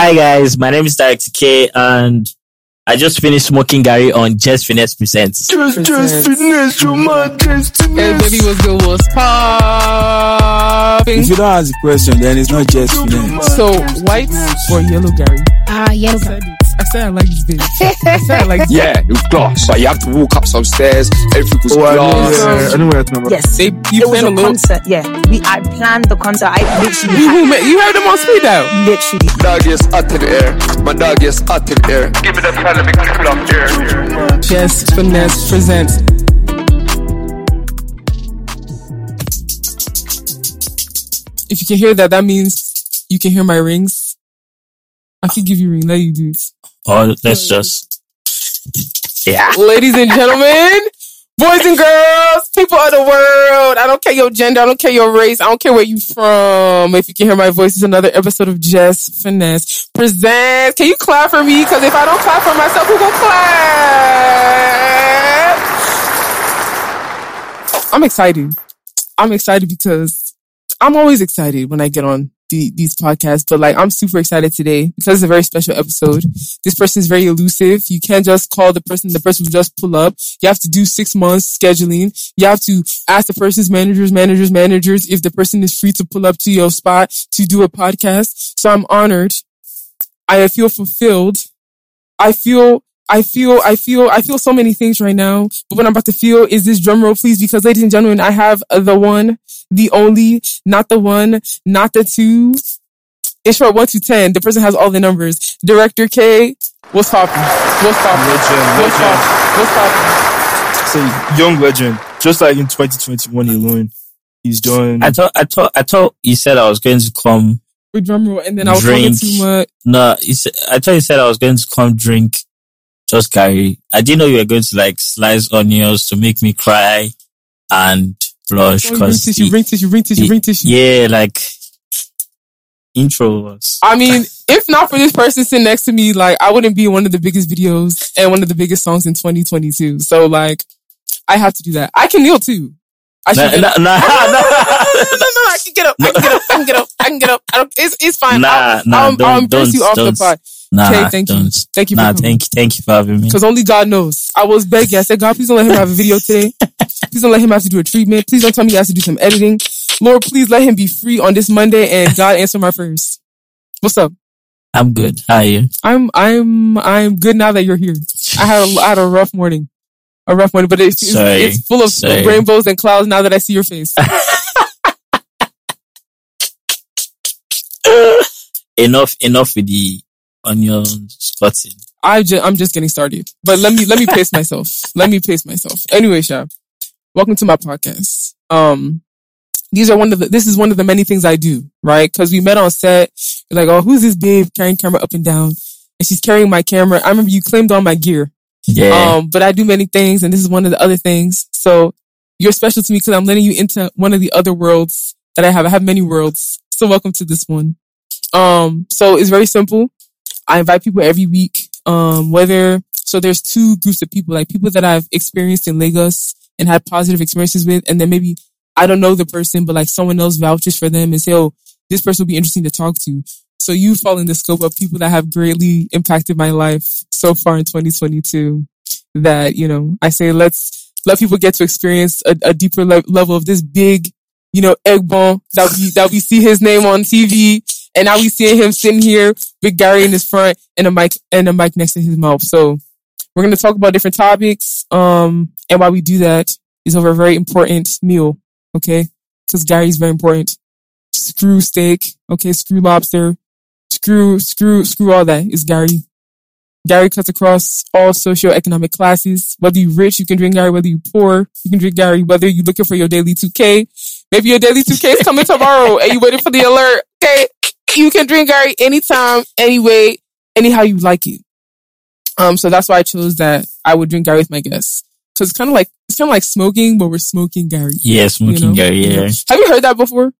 Hi guys, my name is Director K and I just finished smoking Gary on Just Finesse Presents. Just, just finesse your mind, just Hey, baby, what's good? What's popping? If you don't ask the question, then it's not just finesse. So, white or yellow, Gary? Ah, yellow Gary. I said I like this baby. I said I like this. Yeah, it was glass, but you have to walk up some stairs. Everything was Oh, I know, glass. yeah, I know where it's. Yes. They, you it was a a little. concert. Yeah. We I planned the concert. I literally You, had, you heard them on speed dial. literally Dog is hot in the air. My dog is hot in the air. Give me that fella, make me feel up there. Just finesse presents. If you can hear that, that means you can hear my rings. I can give you a ring. Let you do it. Oh, or let's just, yeah. Ladies and gentlemen, boys and girls, people of the world, I don't care your gender, I don't care your race, I don't care where you from. If you can hear my voice, it's another episode of Just Finesse presents. Can you clap for me? Cause if I don't clap for myself, who gonna clap? I'm excited. I'm excited because I'm always excited when I get on the, these podcasts, but like I'm super excited today because it's a very special episode. This person is very elusive. You can't just call the person, the person will just pull up. You have to do six months scheduling. You have to ask the person's managers, managers, managers if the person is free to pull up to your spot to do a podcast. So I'm honored. I feel fulfilled. I feel, I feel, I feel, I feel so many things right now. But what I'm about to feel is this drum roll, please, because ladies and gentlemen, I have the one, the only, not the one, not the two. It's short one to ten. The person has all the numbers. Director K, what's poppin'? What's poppin'? Legend, What's legend. poppin'? What's poppin'? It's a young legend. Just like in 2021 alone, he's doing. I thought, I thought, I thought you said I was going to come, With drum roll, and then I was talking Drink. too much. no, you said, I thought you said I was going to come drink just Gary. I didn't know you were going to like slice onions to make me cry and blush Oh, Bring cause tissue, the- bring tissue, bring the- bring tissue. yeah, like intro was. I mean, if not for this person sitting next to me, like I wouldn't be one of the biggest videos and one of the biggest songs in 2022. So like, I have to do that. I can kneel too. I should. nah, nah, no, no, no, nah. no, no, I can get up. I can get up. I can get up. I can get up. I don't, it's, it's fine. Nah, I'll, nah, I'll, don't- I'll embrace don't- you off the pod. Nah, Okay, thank you. don't. Thank you for Nah, thank you, thank you for having me. Because only God knows. I was begging. I said, God, please don't let him have a video today. Please don't let him have to do a treatment. Please don't tell me he has to do some editing. Lord, please let him be free on this Monday and God answer my prayers. What's up? I'm good. How are you? I'm I'm I'm good now that you're here. I had a, I had a rough morning, a rough morning, but it's it's, Sorry. it's full of Sorry. rainbows and clouds now that I see your face. enough, enough with the onion squatting. I just I'm just getting started, but let me let me pace myself. Let me pace myself. Anyway, Sha, welcome to my podcast. Um, these are one of the this is one of the many things I do, right? Because we met on set. You're like, oh, who's this babe carrying camera up and down? And she's carrying my camera. I remember you claimed all my gear. Yeah. Um, but I do many things, and this is one of the other things. So you're special to me because I'm letting you into one of the other worlds that I have. I have many worlds. So welcome to this one. Um, so it's very simple. I invite people every week. Um, whether, so there's two groups of people, like people that I've experienced in Lagos and had positive experiences with, and then maybe I don't know the person, but like someone else vouches for them and say, oh, this person will be interesting to talk to. So you fall in the scope of people that have greatly impacted my life so far in 2022 that, you know, I say let's let people get to experience a, a deeper le- level of this big, you know, Egbon that we, that we see his name on TV and now we see him sitting here with Gary in his front and a mic and a mic next to his mouth. So we're to talk about different topics. Um, and while we do that is over a very important meal. Okay. Cause Gary's very important. Screw steak. Okay. Screw lobster. Screw, screw, screw all that is Gary. Gary cuts across all socioeconomic classes. Whether you're rich, you can drink Gary. Whether you're poor, you can drink Gary. Whether you're looking for your daily 2K, maybe your daily 2K is coming tomorrow and you waiting for the alert. Okay. You can drink Gary anytime, anyway, anyhow you like it. Um, so that's why I chose that I would drink Gary with my guests. Cause it's kind of like, it's kind of like smoking, but we're smoking Gary. yeah, smoking you know? Gary. Yeah. Have you heard that before?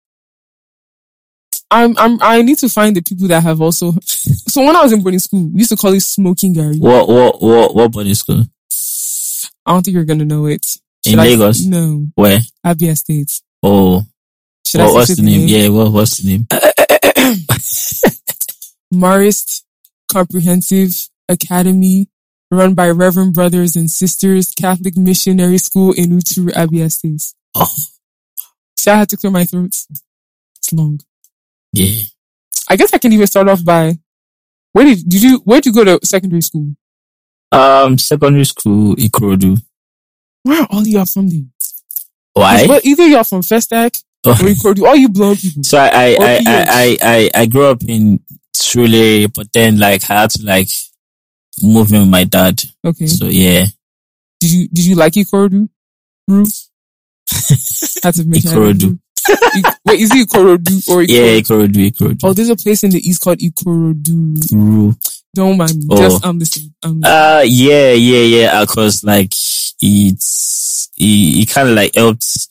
I'm, I'm, I need to find the people that have also. So when I was in boarding school, we used to call it smoking Gary. What, what, what, what boarding school? I don't think you're gonna know it. In Should I- Lagos? no, Where? Abia State. Oh, Should what, I what's the name? Yeah, what, what's the name? Uh, uh, uh, Marist Comprehensive Academy, run by Reverend Brothers and Sisters Catholic Missionary School in Uturu, Abia State. Oh, See, I had to clear my throat. It's long. yeah. I guess I can even start off by where did did you where did you go to secondary school? Um, secondary school, Ikorodu. Where are all y'all from then? Why? Well, either y'all from Festac Or Ikorodu. All you blown people. So I I, I, I, I, I grew up in Trule, but then like I had to like move in with my dad. Okay. So yeah, Did you did you like Ikorodu? Ru? Had to make Ikorodu. Ik- Wait, is it Ikorodu or Ikorodu? yeah, Ikorodu, Ikorodu. Oh, there's a place in the east called Ikorodu. Ru. Don't mind me. Oh. Just I'm listening. I'm listening. Uh, yeah, yeah, yeah. Cause like it's it, it kind of like helped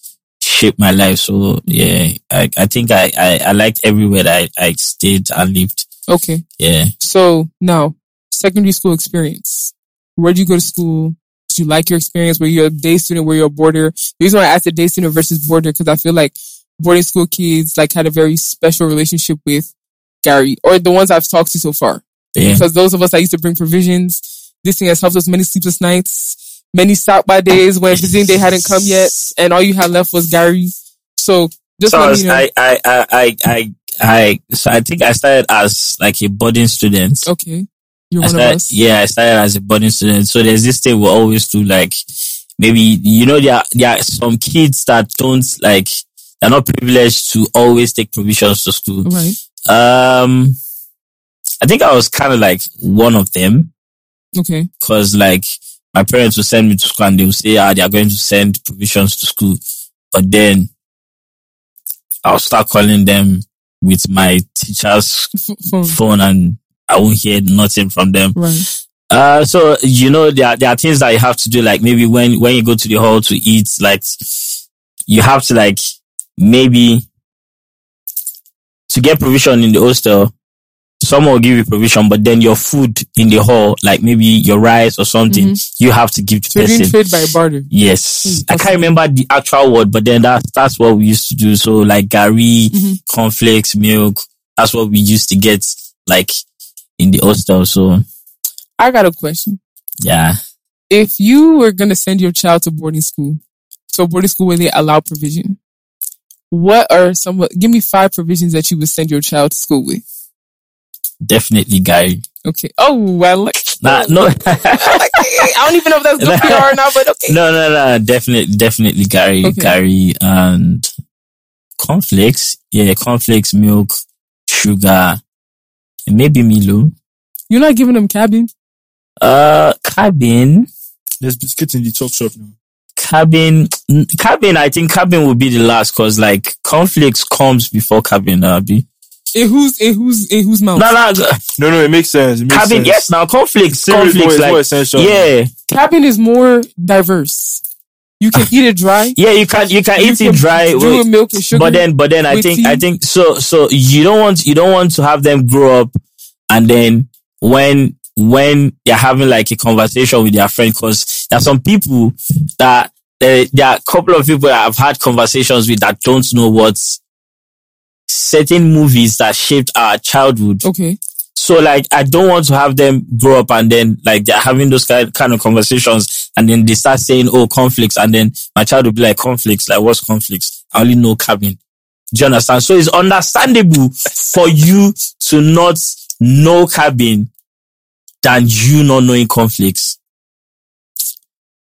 shape my life. So yeah, I, I think I, I, I liked everywhere that I, I stayed and lived. okay. Yeah. So now, secondary school experience. Where did you go to school? Did you like your experience? Were you a day student? Were you a boarder? The reason why I asked a day student versus boarder, because I feel like boarding school kids like had a very special relationship with Gary, or the ones I've talked to so far. Yeah. Because those of us that used to bring provisions, this thing has helped us many sleepless nights, many stop by days when visiting day hadn't come yet, and all you had left was Gary. So just So I, let was, me know. I, I, I, I, I, I, so I think I started as like a boarding student. okay, you're I one of started, us. yeah, I started as a boarding student. So there's this thing we always do like, maybe, you know, there are, there are some kids that don't like, they're not privileged to always take provisions to school. Right. Um, I think I was kind of like one of them Okay. because like my parents would send me to school and they would say, ah, they are going to send provisions to school. But then I'll start calling them with my teacher's phone. phone and I won't hear nothing from them. Right. Uh, so you know there are, there are things that you have to do. Like maybe when when you go to the hall to eat, like you have to like maybe to get provision in the hostel. Someone will give you provision, but then your food in the hall, like maybe your rice or something, you have to give to So you're doing person. trade by barter. Yes, Mm, I can't remember the actual word, but then that that's what we used to do. So like gari, Mhm. cornflakes, milk. That's what we used to get like in the hostel. So I got a question. yeah. If you were going to send your child to boarding school, so boarding school where they allow provision, what are some, give me five provisions that you would send your child to school with? Definitely Gary. Okay. Oh, I like, Nah, no, I like I don't even know if that's good PR or not, but okay. no, no, no. Definitely, definitely Gary, Okay. Gary, and cornflakes. Yeah, cornflakes, milk, sugar, and maybe Milo. You're not giving them cabin? Uh, cabin, There's biscuits in the top shop now. cabin, cabin. I think cabin will be the last because like cornflakes comes before cabin. Uh, be In whose, in whose, in whose mouth? no, no, uh, No, no, it makes sense. It makes cabin. sense. Yes, now cornflakes, Cereal is more, cornflakes. more Like essential. yeah, Cabin is more diverse. You can eat it dry. yeah. You can you can You eat can it dry. Do with- with milk and sugar. but then but then i with think i think so so you don't want you don't want to have them grow up and then when when they're having like a conversation with their friend because there are some people that there, there are a couple of people that I've had conversations with that don't know what certain movies that shaped our childhood. okay. So like, I don't want to have them grow up and then like they're having those kind, kind of conversations and then they start saying, oh, cornflakes. And then my child will be like, cornflakes, like what's cornflakes? I only know cabin. Do you understand? So it's understandable for you to not know cabin than you not knowing cornflakes.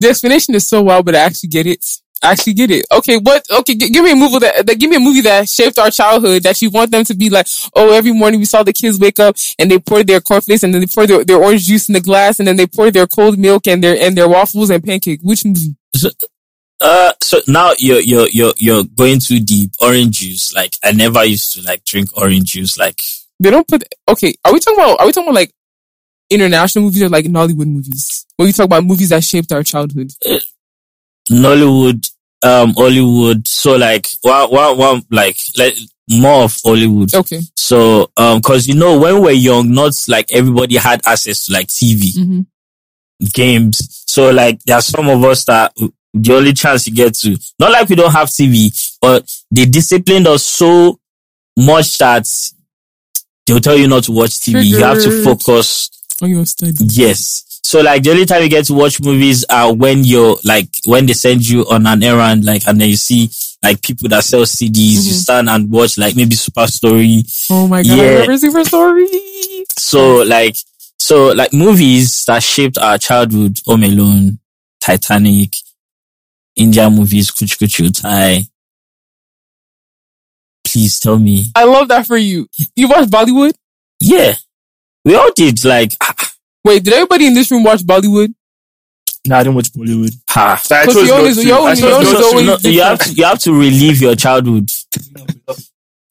The explanation is so wild, but I actually get it. I actually get it. Okay, what? Okay, g- give me a movie that, that give me a movie that shaped our childhood that you want them to be like. Oh, every morning we saw the kids wake up and they pour their cornflakes and then they pour their, their orange juice in the glass and then they pour their cold milk and their and their waffles and pancake. Which movie? Uh, so now you're, you're, you're, you're going too deep. Orange juice. Like I never used to like drink orange juice. Like They don't put. Okay, are we talking about? Are we talking about like international movies or like Nollywood movies? When we talk about movies that shaped our childhood. Nollywood, um, Hollywood. So like one, one, one, like, like more of Hollywood. Okay. So, um, cause you know, when we're young, not like everybody had access to like TV, hmm games. So like, there are some of us that the only chance you get to, not like we don't have TV, but they disciplined us so much that they'll tell you not to watch TV. You have to focus. On your study. Yes. So like the only time you get to watch movies are when you're like when they send you on an errand, like and then you see like people that sell CDs. You Mhm. stand and watch like maybe Super Story. Oh my god, Yeah. I never see for story. So like so like movies that shaped our childhood, Home Alone, Titanic, Indian movies, Kuch Kuch Hota Hai. Please tell me. I love that for you. You watch Bollywood? Yeah. We all did like Wait, did everybody in this room watch Bollywood? Nah, I didn't watch Bollywood. ha. I Because chose you not always- to. you always- you always- always- No, you have to, you have to relive your childhood.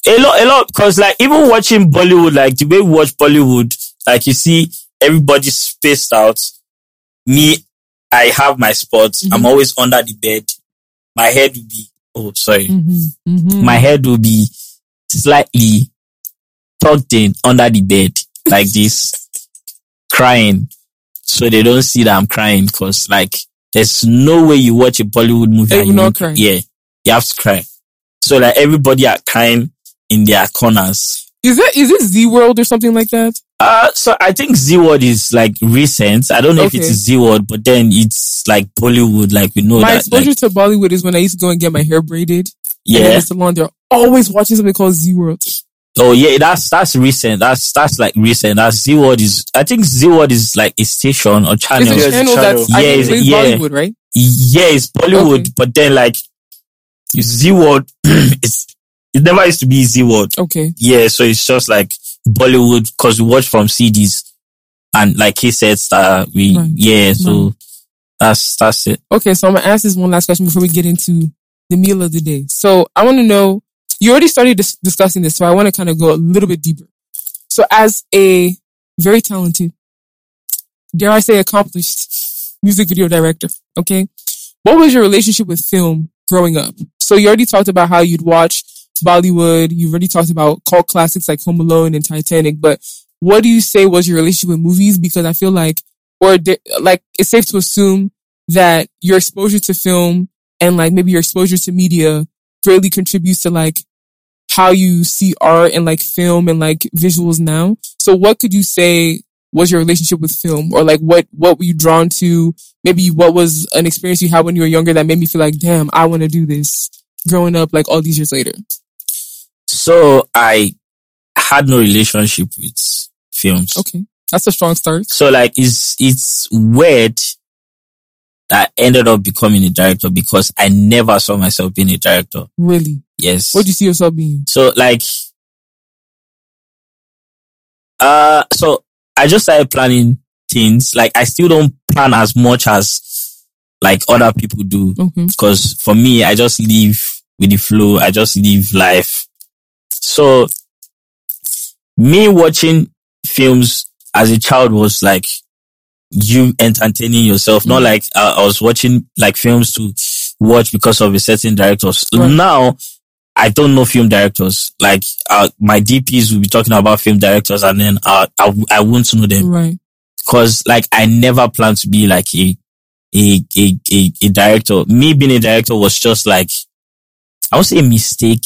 A lot, a lot, cause like even watching Bollywood, like the way we watch Bollywood, like you see everybody spaced out. Me, I have my spots. I'm always under the bed. My head will be, oh, sorry. Mm-hmm. Mm-hmm. My head will be slightly tucked in under the bed like this, crying. So they don't see that I'm crying cause like there's no way you watch a Bollywood movie And you not cry. Yeah. You have to cry. So like everybody are crying in their corners. Is that is it Zee World or something like that? Uh, so I think Zee World is like recent. I don't know if it's Zee World, but then it's like Bollywood, like we know my that. exposure Like, to Bollywood is when I used to go and get my hair braided. Yeah. the salon, they're always watching something called Z World. Oh yeah, that's that's recent. That's that's like recent. That's Zee World is. I think Zee World is like a station or channel. It's a Yeah, it's a channel channel. that's I Yeah, it's- yeah. Bollywood, right? Yeah, it's Bollywood, Okay. but then like Zee World, it's it never used to be Zee World. Okay. Yeah, so it's just like Bollywood because we watch from CDs and like he said that we Right. yeah. So Right. that's that's it. Okay, so I'm gonna ask this one last question before we get into the meal of the day. So I want to know. You already started dis- discussing this, so I want to kind of go a little bit deeper. So, as a very talented, dare I say, accomplished music video director, okay, what was your relationship with film growing up? So you already talked about how you'd watch Bollywood. You've already talked about cult classics like Home Alone and Titanic. But what do you say was your relationship with movies? Because I feel like, or de- like, it's safe to assume that your exposure to film and like maybe your exposure to media greatly contributes to like how you see art and like film and like visuals now. So what could you say was your relationship with film or like what, what were you drawn to? Maybe what was an experience you had when you were younger that made me feel like, damn, I want to do this growing up like all these years later. So I had no relationship with films. Okay. That's a strong start. So like it's it's weird I ended up becoming a director because I never saw myself being a director. Really. Yes. What do you see yourself being? So like, uh, so I just started planning things. Like I still don't plan as much as like other people do. Because for me, I just live with the flow. I just live life. So me watching films as a child was like you entertaining yourself, not Mhm. like uh, I was watching like films to watch because of a certain directors. Right. Now I don't know film directors. Like uh, my DPs will be talking about film directors, and then uh, I I won't know them Right. because like I never plan to be like a a, a a a director. Me being a director was just like I would say a mistake.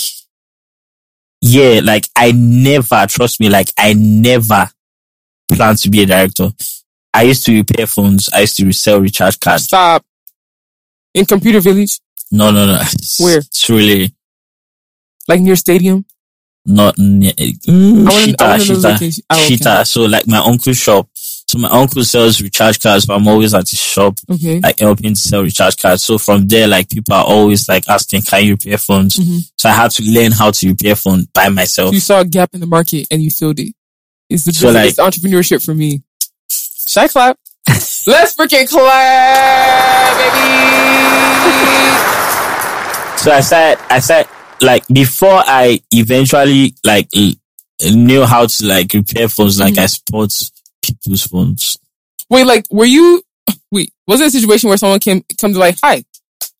Yeah, like I never trust me. Like I never plan to be a director. I used to repair phones. I used to resell recharge cards. Stop. In Computer Village, No, no, no. It's, Where? It's really like near Stadium. not ne- mm, I wanna- I Shita, Shita. Oh, okay. Shita. So like my uncle's shop. So my uncle sells recharge cards, but I'm always at his shop. Okay. like helping to sell recharge cards. So from there, like people are always like asking, can you repair phones? Mhm. So I had to learn how to repair phone by myself. You saw a gap in the market and you filled it. It's the So, it's entrepreneurship for me. Should I clap? Let's freaking clap, baby! So I said, I said, like before I eventually like knew how to like repair phones, like Mm-hmm. I support people's phones. Wait, like, were you? Wait, was there a situation where someone came comes like, "Hi,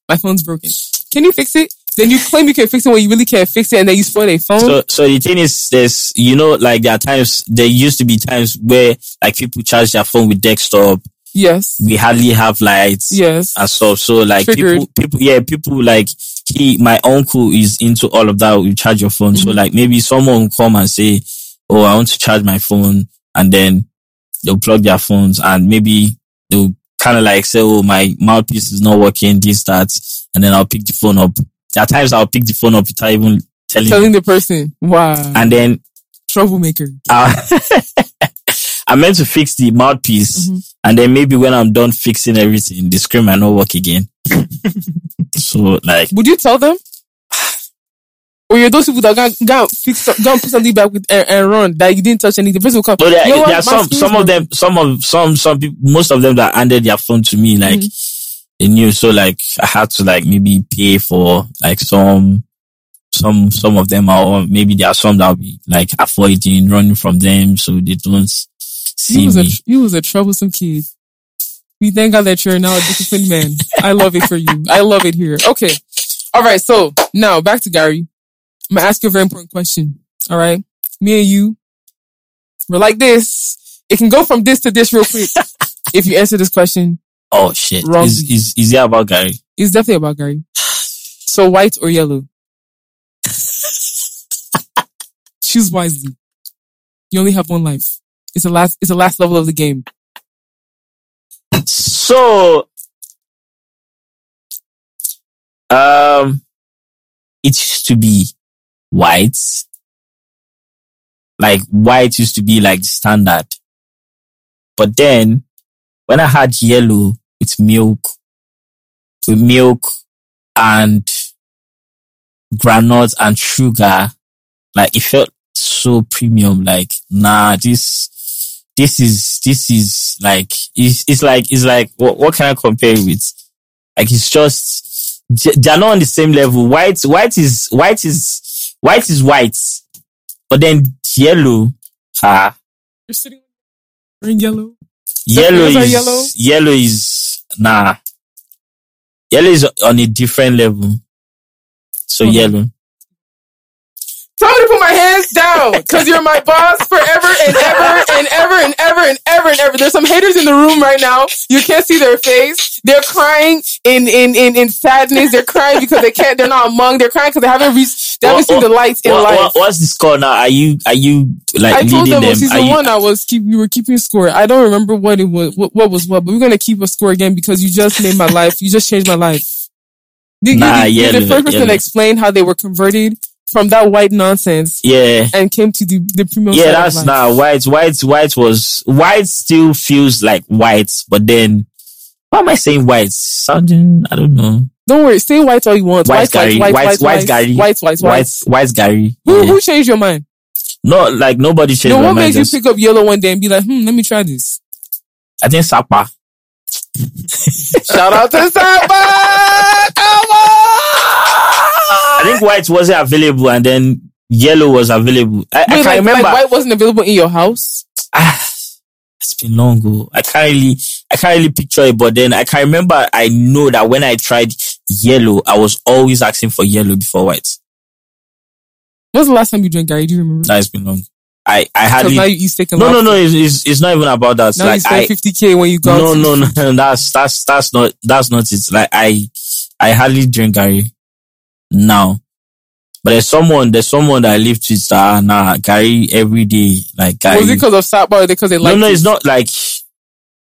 my phone's broken. Can you fix it?" Then you claim you can fix it when you really can't fix it, and then you spoil a phone. So, so the thing is, there's, you know, like there are times, there used to be times where like people charge their phone with desktop. yes, We hardly have lights. yes. and stuff. So like Triggered. people, people, yeah, people like he, my uncle is into all of that. We charge your phone. Mm-hmm. So like maybe someone will come and say, oh, I want to charge my phone, and then they'll plug their phones, and maybe they'll kind of like say, oh, my mouthpiece is not working, this, that, and then I'll pick the phone up. There are times I'll pick the phone up without even telling, Telling the person, wow, and then troublemaker. uh, I meant to fix the mouthpiece, Mhm. and then maybe when I'm done fixing everything, the screen might not work again. so like, Would you tell them? Or you're those people that go, go, fix, go put something back with and, and run that you didn't touch anything. The person will come. but there, "You know there are some some of them, some of some some people, most of them that handed their phone to me like they knew. So like I had to like maybe pay for like some some some of them are or maybe there are some that will be like avoiding running from them so they don't see You was, a, me. you was a troublesome kid. We thank God that you're now a disciplined man. I love it for you. I love it here. Okay. All right. So now back to Gary. I'm going to ask you a very important question. All right. Me and you, we're like this. It can go from this to this real quick. if you answer this question, Oh shit! Wrong. Is is is it about Gary? it's definitely about Gary. So white or yellow? Choose wisely. You only have one life. It's the last, it's the last level of the game. So, um, it used to be white. Like white used to be like the standard. But then when I had yellow with milk, with milk and granules and sugar, like it felt so premium. Like, nah, this, this is, this is like, it's, it's like, it's like, what, what can I compare it with? Like, it's just, they're not on the same level. White, white is, white is, white is white. But then yellow, ah, You're sitting in yellow. yellow is, yellow? yellow is, nah. Yellow is on a different level. So Okay. yellow. Tell me to put my hands down because you're my boss forever and ever and ever and ever and ever and ever. There's some haters in the room right now. You can't see their face. They're crying in, in, in, in sadness. They're crying because they can't, they're not among. They're crying because they haven't reached, they haven't What- seen the what- light in What- life. what- what's the score now? Are you, are you like I told them them? on season you- one I was keep we were keeping score. I don't remember what it was what, what was what, but we're gonna keep a score again because you just made my life. You just changed my life. Did, Nah, you, did the first person yellow. explain how they were converted from that white nonsense yeah. and came to the, the premium Yeah, that's life? now white. White, white was white. Still feels like white, but then why am I saying white? Sounding, I don't know. Don't worry, say white all you want. White White, Gary, white, white, white, white, white white, Gary, white, white, white. white, white Gary. Who, who changed your mind? No, like nobody changed No, my what mind. made you pick up yellow one day and be like, hmm, let me try this? I think Sapa. Shout out to Sapa! I think white wasn't available, and then yellow was available. I, I can't like, remember. like white wasn't available in your house? Ah, it's been long ago. I can't really, I can't really picture it, but then I can remember. I know that when I tried yellow, I was always asking for yellow before white. When's the last time you drank Gary? Do you remember? That has been long. I, I Because hardly. now you eat steak and No, no, no. It's, it's, it's not even about that. Now like you spend I, 50k when you go no, to- no, no. That's that's that's not that's not it. Like I, I hardly drink Gary now. But there's someone, there's someone that I live with. Ah, nah, carry every day. Like Gary. Was it because of Sapa or because they no, like no, it's not like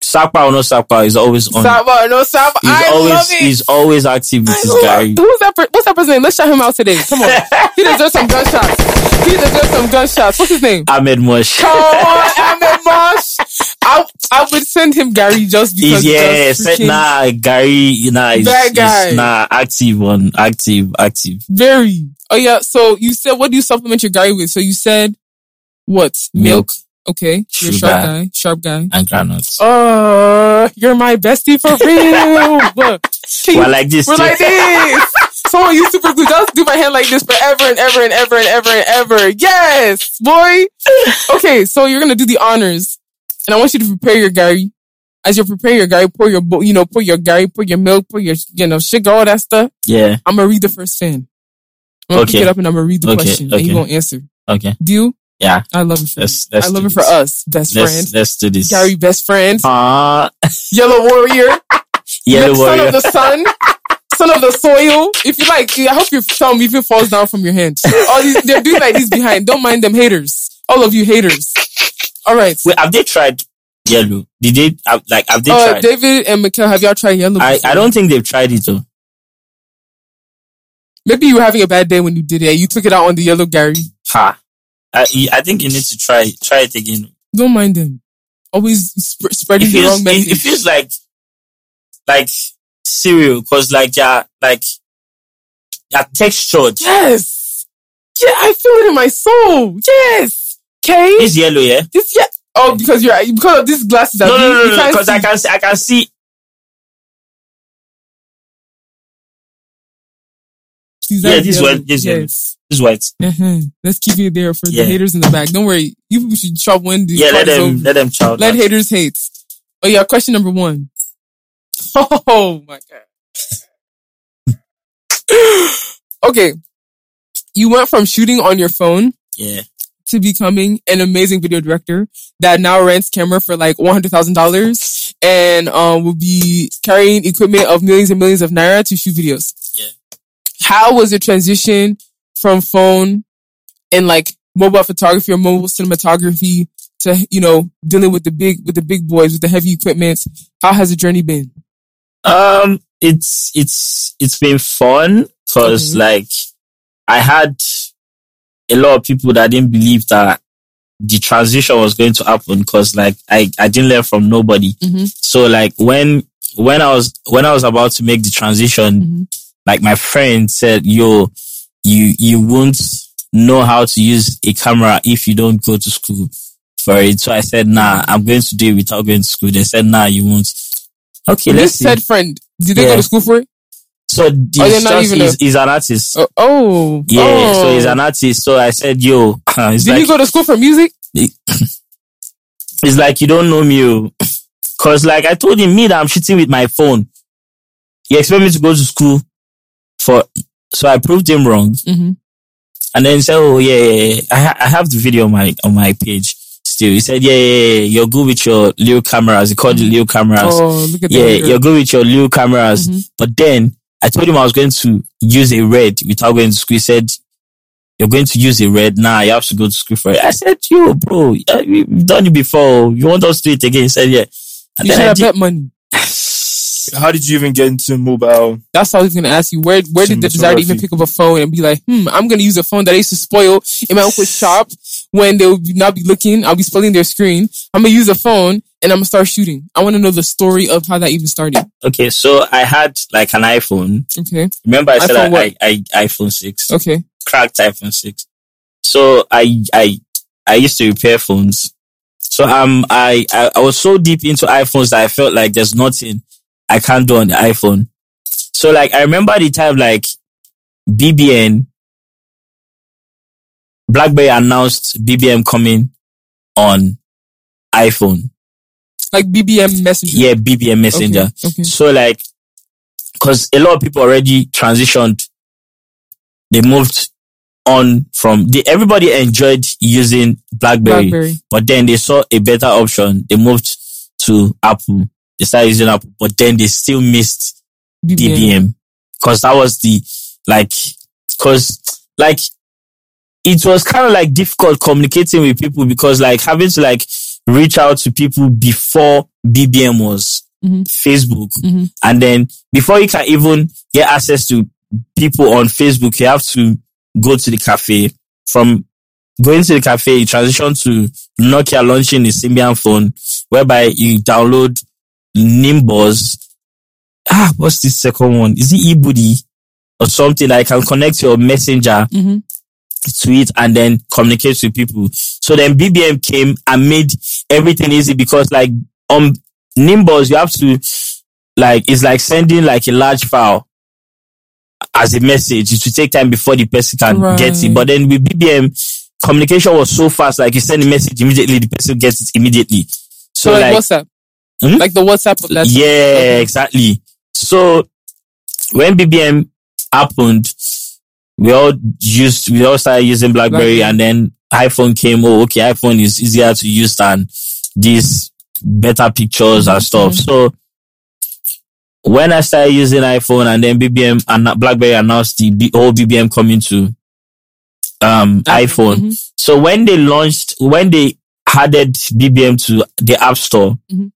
Sapa or no Sapa. Is always on. Sapa or no Sapa? He's I always love it. he's always active with his guy. Who's that? Per- what's that person's name? Let's shout him out today. Come on. he deserves some gunshots. He deserves some gunshots. What's his name? Ahmed Mush. Come on, Ahmed Mosh. I I would send him Gary just because yeah, just nah, Gary, nah, he's, Bad guy. he's nah, active one, active, active. very. Oh yeah. So you said what do you supplement your Gary with? So you said what? Milk Okay. You're Sugar. sharp guy. Sharp guy. and granules. Uh, you're my bestie for real. We're like this. We're too. like this. Someone use super glue. Just do my hand like this forever and ever and ever and ever and ever. Yes, boy. Okay, so you're gonna do the honors, and I want you to prepare your Gary. As you're preparing your Gary, pour your, you know, pour your Gary, pour your milk, pour your, you know, sugar, all that stuff. Yeah. I'm gonna read the first fan. I'm gonna Okay. pick it up and I'm gonna read the Okay, question, and you're gonna answer. Okay. Deal? Yeah. I love it for Let's you. let's I love it for us, best Let's friend. let's do this. Gary, best friend. Ah, Yellow warrior. yellow Warrior. son of the sun, son of the soil. If you like, I hope you tell me if it falls down from your hand. All these, they're doing like these behind. Don't mind them haters. All of you haters. All right. Wait, have they tried yellow? Did they have, like have they Uh, tried? David and Mikhail, have y'all tried yellow? I, before? I don't think they've tried it though. Maybe you were having a bad day when you did it. You took it out on the yellow Gary. Ha. I, I think you need to try try it again. Don't mind them. Always sp- spreading It the feels wrong it, message. it feels like like cereal because like yeah like yeah textured. yes. Yeah, I feel it in my soul. Yes. Okay. It's yellow, yeah. This yeah. Oh, because you're because of these glasses. No, no, no, no, because I can see, I can see. Yeah, this yellow. one, this yes. It's white. Uh-huh. Let's keep it there for Yeah. the haters in the back. Don't worry. You people should chop when the Yeah, let them over. let them chow. Let down. haters hate. Oh yeah, question number one. Oh my god. okay. You went from shooting on your phone Yeah, to becoming an amazing video director that now rents camera for like one hundred thousand dollars and um will be carrying equipment of millions and millions of naira to shoot videos. Yeah. How was the transition from phone and like mobile photography or mobile cinematography to you know dealing with the big with the big boys with the heavy equipment? How has the journey been? Um, it's it's it's been fun because Okay. like I had a lot of people that didn't believe that the transition was going to happen because like I I didn't learn from nobody. Mhm. So like when when I was when I was about to make the transition, Mhm. like my friend said, "Yo, you you won't know how to use a camera if you don't go to school for it." So I said, "Nah, I'm going to do it without going to school." They said, "Nah, you won't." Okay, let's This see. said friend, did they go to school for it? So Oh, this they're not just even is, is an artist. Oh, oh yeah, oh. so he's an artist. So I said, "Yo, Did like you go to school for music? it's like you don't know me, oh. cause like I told him, me that I'm shooting with my phone. He expect me to go to school for, so I proved him wrong. Mhm. And then he said, "Oh yeah, yeah, yeah. I, ha- I have the video on my on my page still." He said, "Yeah, yeah, yeah. you're good with your little cameras. He called the little cameras. Oh, look at yeah, you're good with your little cameras." Mhm. But then I told him I was going to use a red without going to school. He said, "You're going to use a red now. you have to go to school for it." I said, "Yo, bro, yeah, we've done it before. You want us to do it again?" He said, "Yeah." And You should then I have did- bet money. How did you even get into mobile? That's what I was going to ask you. Where where did the desire to even pick up a phone and be like, hmm, I'm going to use a phone that I used to spoil in my uncle's shop when they would not be looking. I'll be spoiling their screen. I'm going to use a phone and I'm going to start shooting. I want to know the story of how that even started. Okay, so I had like an iPhone. Okay. Remember, I said iPhone I? I, I iPhone six, Okay. cracked iPhone six. So I I I used to repair phones. So um I, I I was so deep into iPhones that I felt like there's nothing I can't do on the iPhone. So like I remember the time like BBM BlackBerry announced BBM coming on iPhone. Like BBM Messenger. Yeah, BBM Messenger. Okay. okay. So like, cause a lot of people already transitioned. They moved on from the, everybody enjoyed using BlackBerry, Blackberry. but then they saw a better option. They moved to Apple. They started using Apple, but then they still missed BBM. BBM because that was the like, cause like it was kind of like difficult communicating with people because like having to like reach out to people before BBM was Mhm. Facebook. Mhm. And then before you can even get access to people on Facebook, you have to go to the cafe. From going to the cafe, you transition to Nokia launching the Symbian phone, whereby you download Nimbuzz. Ah, what's the second one? Is it eBuddy or something that can connect your messenger Mhm. To it and then communicate with people. So then BBM came and made everything easy because like on Nimbuzz, you have to like, it's like sending like a large file as a message. It will take time before the person can Right. get it. But then with BBM, communication was so fast. Like you send a message immediately, the person gets it immediately. So So like, like, WhatsApp. Hmm? Like the WhatsApp of that. yeah, Okay. exactly. So when BBM happened, we all used, we all started using BlackBerry, Blackberry. and then iPhone came. Oh, okay, iPhone is easier to use than these better pictures and stuff. So when I started using iPhone and then BBM and BlackBerry announced the B- whole BBM coming to um iPhone. Mhm. So when they launched, when they added BBM to the App Store, Mhm.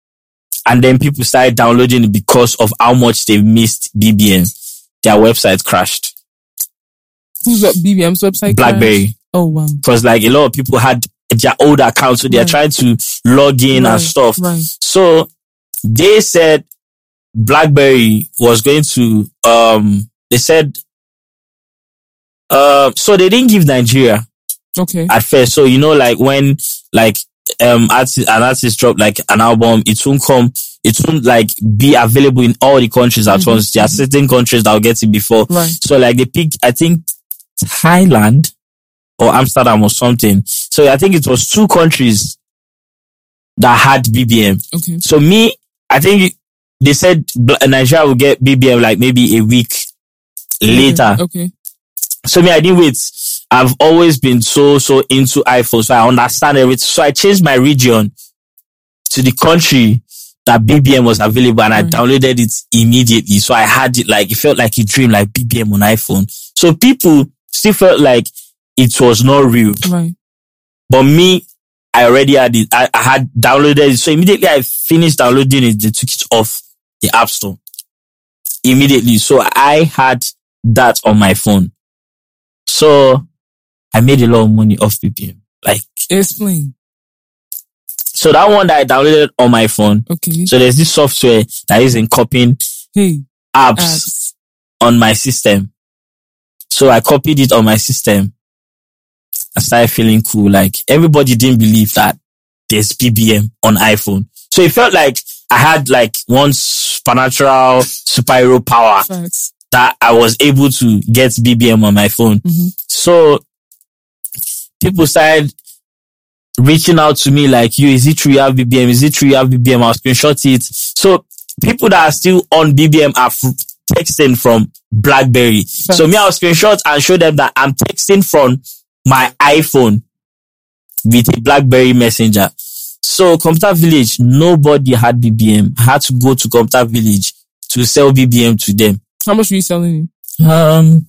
and then people started downloading it because of how much they missed BBM, their website crashed. Who's up? BBM's website? BlackBerry. crashed? Oh wow. Because like a lot of people had their old accounts, so they're Right. trying to log in Right, and stuff. Right. So they said BlackBerry was going to um they said uh so they didn't give Nigeria Okay. at first. So you know like when like um artist, an artist drop like an album, it won't come it won't like be available in all the countries at Mhm, once. There are certain countries that will get it before. Right. So like they picked I think Thailand or Amsterdam or something. So I think it was two countries that had BBM. Okay. So me, I think they said Nigeria will get BBM like maybe a week mm-hmm. later. Okay. So me, I didn't wait. I've always been so, so into iPhone. So I understand everything. So I changed my region to the country that BBM was available and I downloaded it immediately. So I had it like, it felt like a dream, like BBM on iPhone. So people still felt like it was not real. Right. But me, I already had it. I, I had downloaded it. So immediately I finished downloading it, they took it off the app store. Immediately. So I had that on my phone. So I made a lot of money off BBM. Like, Explain. so that one that I downloaded on my phone. Okay. So there's this software that is in copying Hey. apps Apps. on my system. So I copied it on my system. I started feeling cool. Like everybody didn't believe that there's BBM on iPhone. So it felt like I had like one supernatural superhero power Facts. that I was able to get BBM on my phone. Mhm. So people started reaching out to me like, you, is it true you have BBM? Is it true you have BBM? I'll screenshot it. So people that are still on BBM are f- texting from BlackBerry. So me, I'll screenshot and show them that I'm texting from my iPhone with a BlackBerry messenger. So Computer Village, nobody had BBM. I had to go to Computer Village to sell BBM to them. How much were you selling it? Um,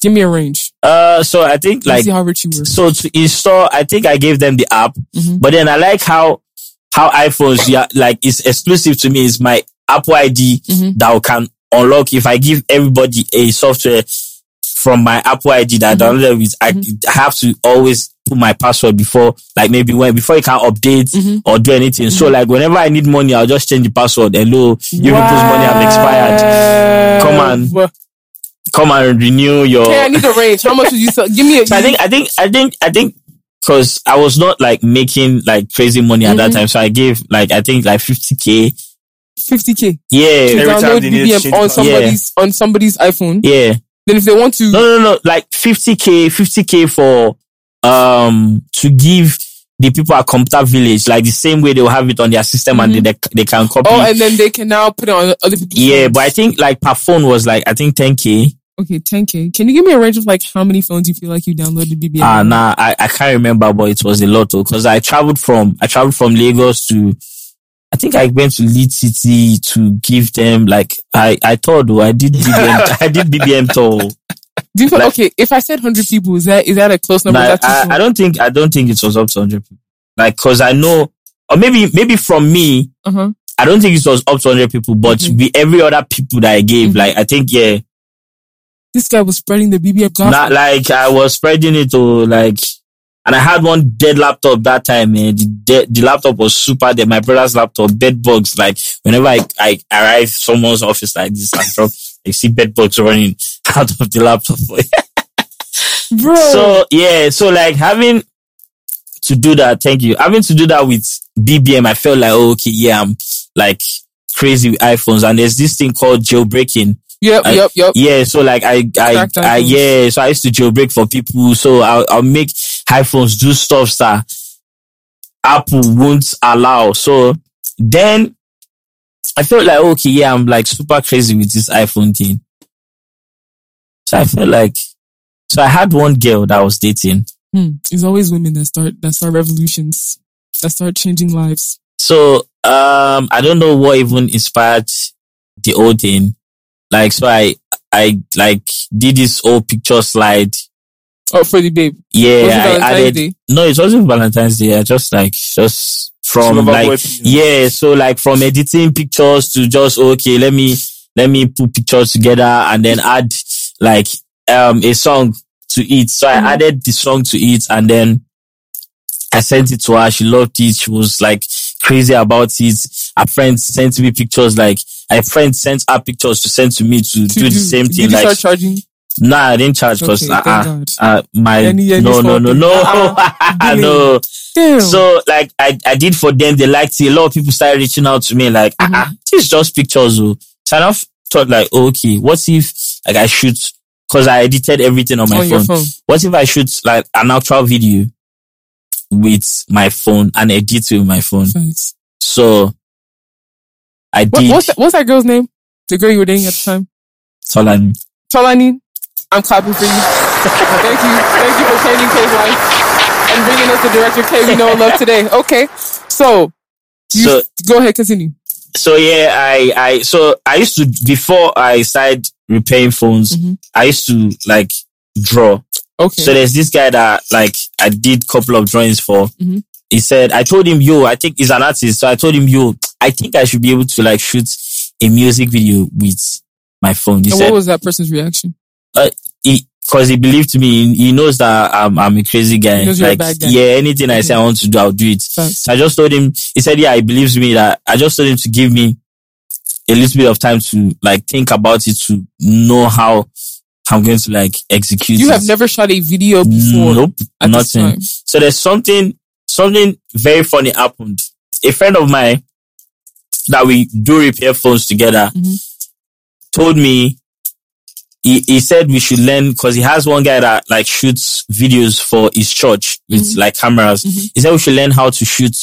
Give me a range. uh, so I think Let's like, see how rich you were. so to install, I think I gave them the app, Mhm. but then I like how, how iPhones, yeah, like it's exclusive to me. It's my Apple ID Mhm. that can unlock. If I give everybody a software from my Apple ID that Mm-hmm. I downloaded with, I have to always put my password before, like maybe when, before you can update Mhm. or do anything. So like whenever I need money, I'll just change the password. Hello, your people's money have expired. Come on. Wow. Come and renew your. Okay, I need a range. How much would you sell? Give me a. So I think, I think, I think, I think, cause I was not like making like crazy money at that Mhm. time. So I gave like, I think like 50k. 50k. Yeah. To Every time download they need BBM on the password. somebody's on somebody's iPhone. Yeah. Then if they want to, No, no, no, like 50k, 50k for, um, to give the people at Computer Village, like the same way they will have it on their system and they, they can copy. oh, and then they can now put it on other people's. yeah, phones. but I think like per phone was like, I think 10k. Okay, 10k. Can you give me a range of like how many phones you feel like you downloaded BBM? Ah, on? nah, I, I can't remember, but it was a lot because I traveled from, I traveled from Lagos to, I think I went to Lead City to give them like, I, I thought, oh, I did BBM, I did BBM tour. Do you feel like- okay? If I said 100 people, is that is that a close number? I. I don't think, I don't think it was up to 100 people. Like, cause I know, or maybe, maybe from me, uh-huh. I don't think it was up to 100 people, but Mhm. with every other people that I gave, Mhm. like, I think, yeah, This guy was spreading the BBM gospel. not like I was spreading it to like, and I had one dead laptop that time, man. The, de- the laptop was super dead. My brother's laptop, bed bugs. Like, whenever I, I arrive someone's office like this, I drop, I see bed bugs running out of the laptop. Bro. so, yeah, so like having to do that, thank you. Having to do that with BBM, I felt like, oh, okay, yeah, I'm like crazy with iPhones. And there's this thing called jailbreaking. Yep, I- yep, yep. Yeah, so like I, I, I, yeah, so I used to jailbreak for people. So I'll, I'll make iPhones do stuff that Apple won't allow. So then I felt like, okay, yeah, I'm like super crazy with this iPhone thing. So I felt like, so I had one girl that I was dating. Hmm. It's always women that start that start revolutions, that start changing lives. So, um, I don't know what even inspired the whole thing. Like, so I, I like did this whole picture slide. Oh, for the babe. Yeah, Was it I Valentine's added. Day? No, it wasn't Valentine's Day. I just like just from like boy yeah. So like from editing pictures to just okay, let me let me put pictures together and then add like um a song to it. So Mhm. I added the song to it and then I sent it to her. She loved it. She was like crazy about it. Her friends sent me pictures like her friend sent her pictures to send to me to, To do the same Did thing. you Like start charging? nah, I didn't charge because Okay, uh, God. uh, my Any- any no no no thing. no Uh-uh. no. Damn. So like I, I did for them, they liked it. A lot of people started reaching out to me like, ah, ah, this is just pictures. Oh. So I thought like, oh, okay, what if like I shoot, cause I edited everything on my on phone. phone. What if I shoot like an actual video with my phone and edit it with my phone? Thanks. So I What, did what's, that, what's that girl's name? The girl you were dating at the time? Solani. Tolani, I'm clapping for you. Thank you. Thank you for changing K's life and bringing us the director K we know and love today. Okay. So, you, So go ahead, continue. so yeah, I, I, so I used to, before I started repairing phones, Mhm. I used to like draw. Okay. So there's this guy that like I did couple of drawings for. Mhm. He said, I told him, yo, I think he's an artist. So I told him, yo, I think I should be able to like shoot a music video with my phone. He and said, what was that person's reaction? Uh, he, cause he believed me. He knows that I'm, I'm a crazy guy. Like, guy. yeah, anything I say I want to do, I'll do it. Thanks. I just told him, he said, yeah, he believes me that I just told him to give me a little bit of time to like think about it to know how I'm going to like execute You it. have never shot a video before Nope, nothing. So there's something, something very funny happened. A friend of mine that we do repair phones together Mhm. told me, he, he said we should learn cause he has one guy that like shoots videos for his church with Mhm. like cameras. Mhm. He said we should learn how to shoot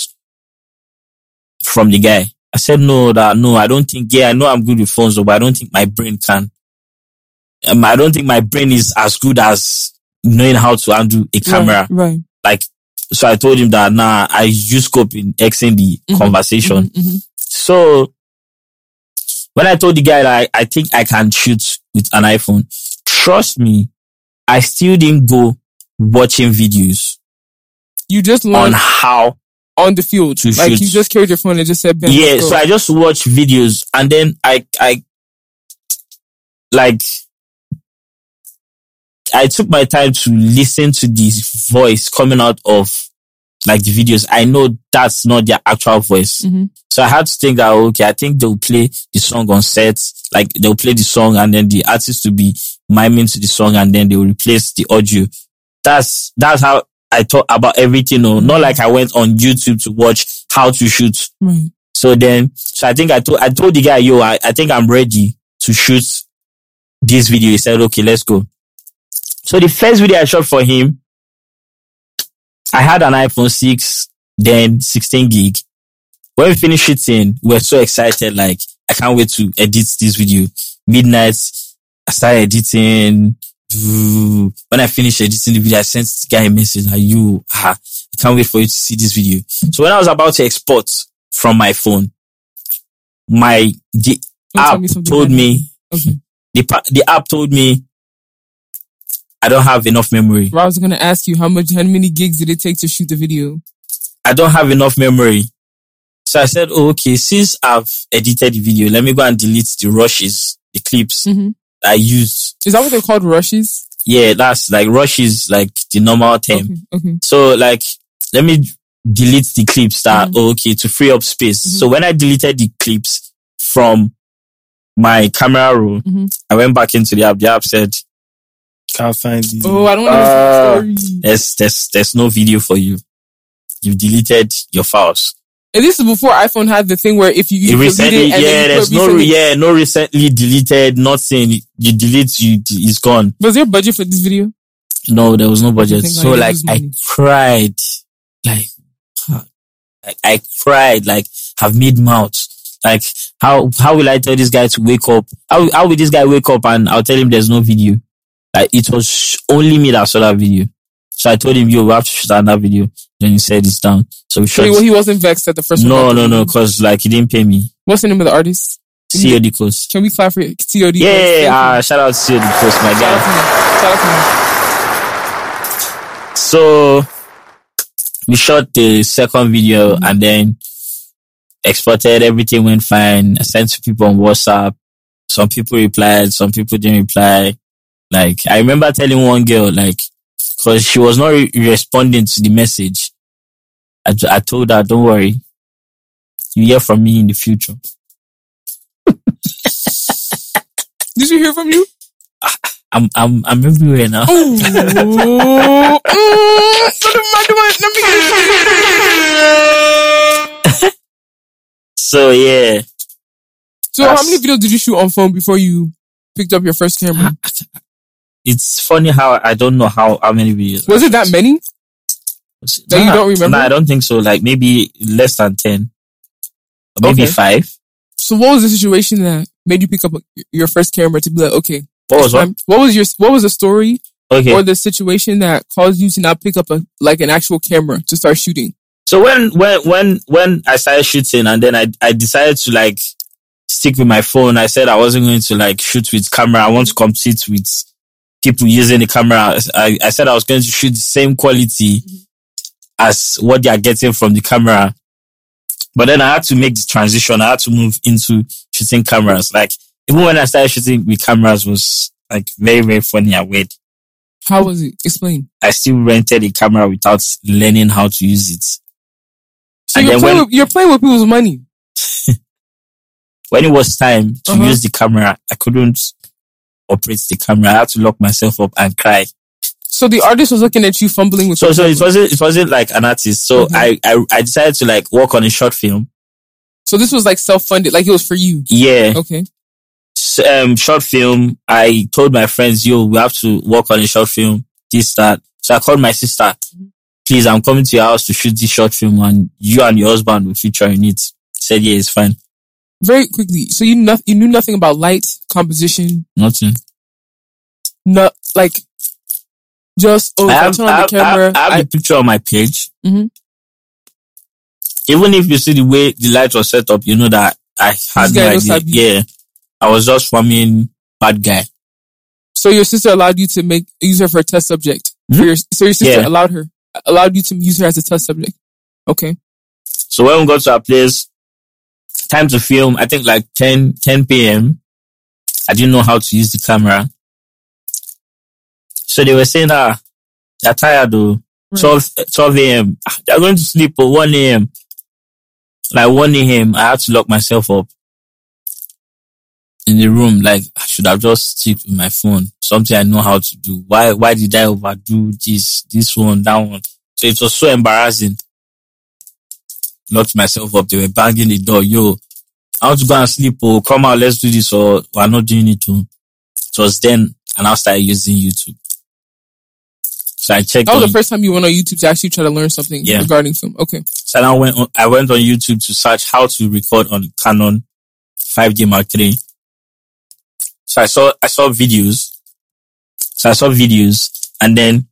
from the guy. I said, no, that, no, I don't think, yeah, I know I'm good with phones, but I don't think my brain can. Um, I don't think my brain is as good as knowing how to undo a camera Right. right. So I told him that nah, I use scope in Xing the Mhm, conversation. Mhm, mhm. So when I told the guy that I, I think I can shoot with an iPhone, trust me, I still didn't go watching videos You just on how. on the field. To like shoot. you just carried your phone and just said, "Bam, Yeah, so I just watched videos and then I, I, like, I took my time to listen to this voice coming out of like the videos. I know that's not their actual voice. Mhm. So I had to think that, okay, I think they'll play the song on set. Like they'll play the song and then the artist will be miming to the song and then they will replace the audio. That's, that's how I thought about everything. No, not like I went on YouTube to watch how to shoot. Right. So then, so I think I told, I told the guy, yo, I, I think I'm ready to shoot this video. He said, okay, let's go. So the first video I shot for him, I had an iPhone 6, then 16 gig. When we finished shooting, we were so excited. Like, I can't wait to edit this video. Midnight, I started editing. When I finished editing the video, I sent the guy a message like, you, ah, I can't wait for you to see this video. So when I was about to export from my phone, my, the Don't app me told me, Okay. the, the app told me I don't have enough memory. Well, I was gonna ask you how much, how many gigs did it take to shoot the video? I don't have enough memory. So I said, oh, okay, since I've edited the video, let me go and delete the rushes, the clips Mhm. I used. Is that what they're called? Rushes? Yeah, that's like rushes, like the normal term. Okay. Okay. So like, let me delete the clips that, Mhm. oh, okay, to free up space. Mhm. So when I deleted the clips from my camera roll, Mhm. I went back into the app. The app said, Can't find the. Oh, I don't want to Uh, the story. there's, there's, there's no video for you. You've deleted your files. And this is before iPhone had the thing where if you, you It recently, it and yeah, you there's no, recently- yeah, no recently deleted, nothing. You delete, you, it's gone. Was there a budget for this video? No, there was no budget. Thank So like, I cried, like, like, I cried, like, have made mouths. Like, how, how will I tell this guy to wake up? How, how will this guy wake up and I'll tell him there's no video? Like, it was only me that saw that video. So I told him, yo, we have to shoot another video. Then he said it's down. So we shot. he, he wasn't vexed at the first one. No, no, no, cause like, he didn't pay me. What's the name of the artist? COD Coast. Can we clap for COD? Yeah, you. uh, shout out to COD Coast, my Shout guy. Shout out to him. So we shot the second video Mm-hmm. and then exported. Everything went fine. I sent to people on WhatsApp. Some people replied. Some people didn't reply. Like I remember telling one girl, like, cause she was not re- responding to the message. I, I told her, don't worry. You hear from me in the future. Did you hear from you? I'm, I'm, I'm everywhere now. Ooh. What am I doing? Let me get it. So yeah, So how many videos did you shoot on phone before you picked up your first camera? it's funny how I don't know how, how many videos. Was it that many? that you don't remember? Nah, I don't think so. Like maybe less than 10. Maybe Okay. five. So what was the situation that made you pick up your first camera to be like, okay, What was what? um, what was your what was the story Okay. or the situation that caused you to not pick up a like an actual camera to start shooting? So when, when, when, when I started shooting and then I, I decided to like stick with my phone, I said I wasn't going to like shoot with camera. I want to compete with people using the camera. I, I said I was going to shoot the same quality as what they are getting from the camera. But then I had to make the transition. I had to move into shooting cameras. Like even when I started shooting with cameras was like very, very funny and weird. How was it? Explain. I still rented a camera without learning how to use it. So And you're playing, when- with, you're playing with people's money. when it was time to Uh-huh. use the camera, I couldn't operate the camera. I had to lock myself up and cry. So the artist was looking at you fumbling with. So, so it wasn't, it wasn't like an artist. So Mhm. I, I, I decided to like work on a short film. So this was like self-funded, like it was for you. Yeah. Okay. Um, short film. I told my friends, yo, we have to work on a short film. This, that. So I called my sister. Please, I'm coming to your house to shoot this short film and you and your husband will feature in it. Said, yeah, it's fine. Very quickly. So you know, you knew nothing about light, composition, Nothing. not like just oh, I if I, have, turn I on the have, I camera. have, I have I- the picture on my page. Mhm. Even if you see the way the light was set up, you know that I had no idea. Yeah. I was just forming bad guy. so your sister allowed you to make use her for a test subject. Mhm. For your, so your sister Yeah. allowed her allowed you to use her as a test subject. Okay. So when we got to our place, time to film, I think like 10, 10 p.m. I didn't know how to use the camera. So they were saying, ah, they're tired though. Right. 12, 12 a.m. Ah, They're going to sleep at 1 a.m. Like 1 a.m. I had to lock myself up in the room. Like I should have just stick with my phone. Something I know how to do. Why, why did I overdo this, this one, that one? So it was so embarrassing. Locked myself up. They were banging the door. Yo, I want to go and sleep. Oh, come out. Let's do this. Or we're not doing it. Oh. It was then and I started using YouTube. So I checked That was on the first time you went on YouTube to actually try to learn something Yeah. regarding film. Okay. So I went on, I went on YouTube to search how to record on Canon 5D Mark III. So I saw, I saw videos. So I saw videos and then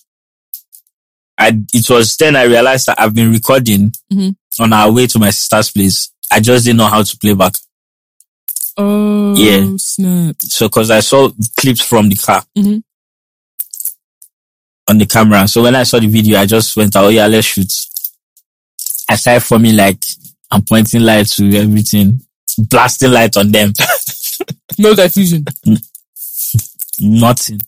I, it was then I realized that I've been recording Mhm. On our way to my sister's place. I just didn't know how to play back. Oh Yeah. snap. So cause I saw clips from the car Mhm. on the camera. So when I saw the video, I just went, oh yeah, let's shoot. I started forming like, I'm pointing light to everything, blasting light on them. No diffusion. Nothing.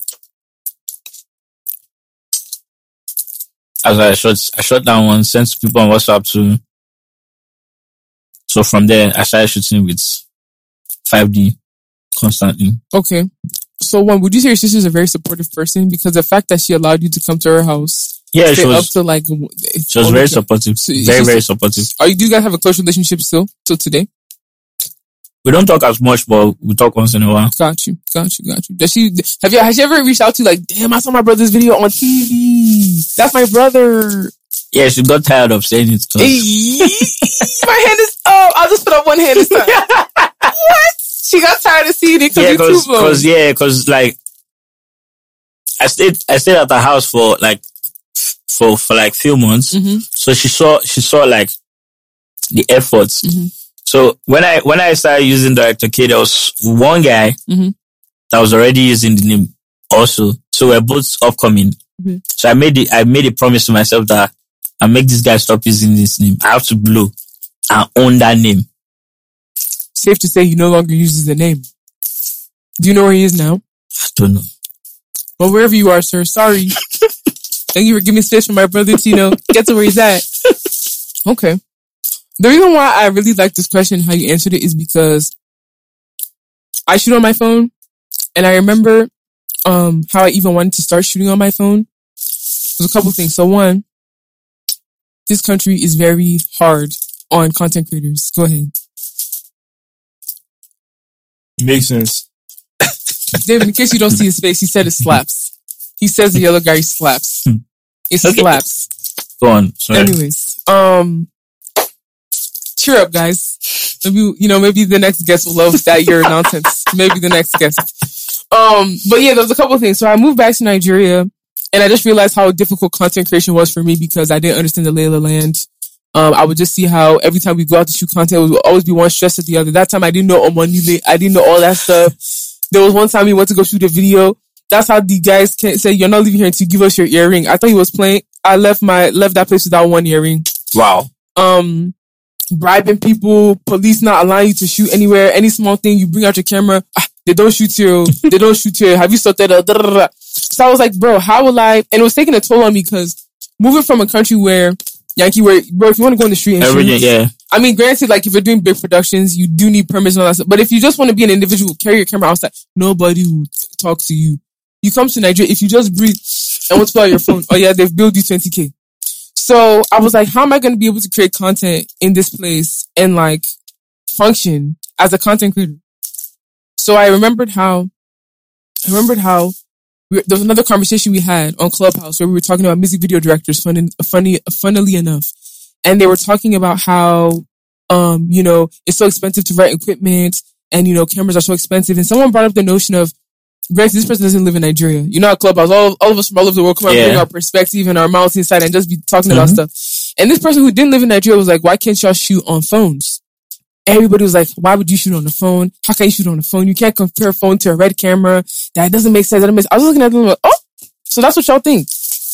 As I shot, I shot that one, sent to people on WhatsApp too. So from there, I started shooting with 5D constantly. Okay. So one, would you say your sister's a very supportive person? Because the fact that she allowed you to come to her house, Yeah, she up to like, she was very supportive. So very, very supportive. Are you, do you guys have a close relationship still till today? We don't talk as much, but we talk once in a while. Got you, got you, got you. Does she have you? Has she ever reached out to you like, damn, I saw my brother's video on TV. That's my brother. Yeah, she got tired of saying it. my hand is up. I'll just put up one hand this time. what? She got tired of seeing it because yeah, cause, cause, yeah, cause like, I stayed, I stayed at the house for like, for, for like few months. Mhm. So she saw, she saw like the efforts. Mhm. So when I when I started using Director K, there was one guy Mhm. that was already using the name also. So we're both upcoming. Mhm. So I made it. I made a promise to myself that I make this guy stop using this name. I have to blow and own that name. Safe to say he no longer uses the name. Do you know where he is now? I don't know. Well, wherever you are, sir. Sorry. Thank you for giving me space for my brother Tino. Get to where he's at. Okay. The reason why I really like this question, how you answered it, is because I shoot on my phone, and I remember um how I even wanted to start shooting on my phone. There's a couple things. So one, this country is very hard on content creators. Go ahead, Makes sense. David. In case you don't see his face, he said it slaps. He says the yellow guy slaps. It Okay. slaps. Go on. Sorry. Anyways, um, cheer up, guys. Maybe you know, maybe the next guest will love that your nonsense. Maybe the next guest. Um, but yeah, there's a couple of things. So I moved back to Nigeria, and I just realized how difficult content creation was for me because I didn't understand the lay of the land. Um, I would just see how every time we go out to shoot content, it would always be one stress at the other. That time I didn't know Omonile, I didn't know all that stuff. There was one time we went to go shoot a video. That's how the guys can't say, you're not leaving here until you give us your earring. I thought he was playing. I left my, left that place without one earring. Wow. Um, bribing people, police not allowing you to shoot anywhere. Any small thing, you bring out your camera. Ah, they don't shoot you. they don't shoot you. Have you sorted out? So I was like, bro, how will I? And it was taking a toll on me because moving from a country where Yankee, where bro, if you want to go in the street and Everything. shoot, Yeah. I mean, granted, like if you're doing big productions, you do need permits and all that stuff. But if you just want to be an individual, carry your camera outside, nobody will talk to you. You come to Nigeria, if you just breathe and want to pull out your phone, oh yeah, they've billed you 20k. So I was like, how am I going to be able to create content in this place and like function as a content creator? So I remembered how, I remembered how we, there was another conversation we had on Clubhouse where we were talking about music video directors, funny, funny, funnily enough. And they were talking about how, um, you know, it's so expensive to rent equipment and, you know, cameras are so expensive. And someone brought up the notion of, granted, this person doesn't live in Nigeria. You know, at Clubhouse, all, all of us from all over the world come and Yeah. bring our perspective and our mouths inside and just be talking about Mhm. stuff. And this person who didn't live in Nigeria was like, why can't y'all shoot on phones? Everybody was like, why would you shoot on the phone? How can you shoot on the phone? You can't compare a phone to a red camera. That doesn't make sense. That. I was looking at them like, oh, so that's what y'all think.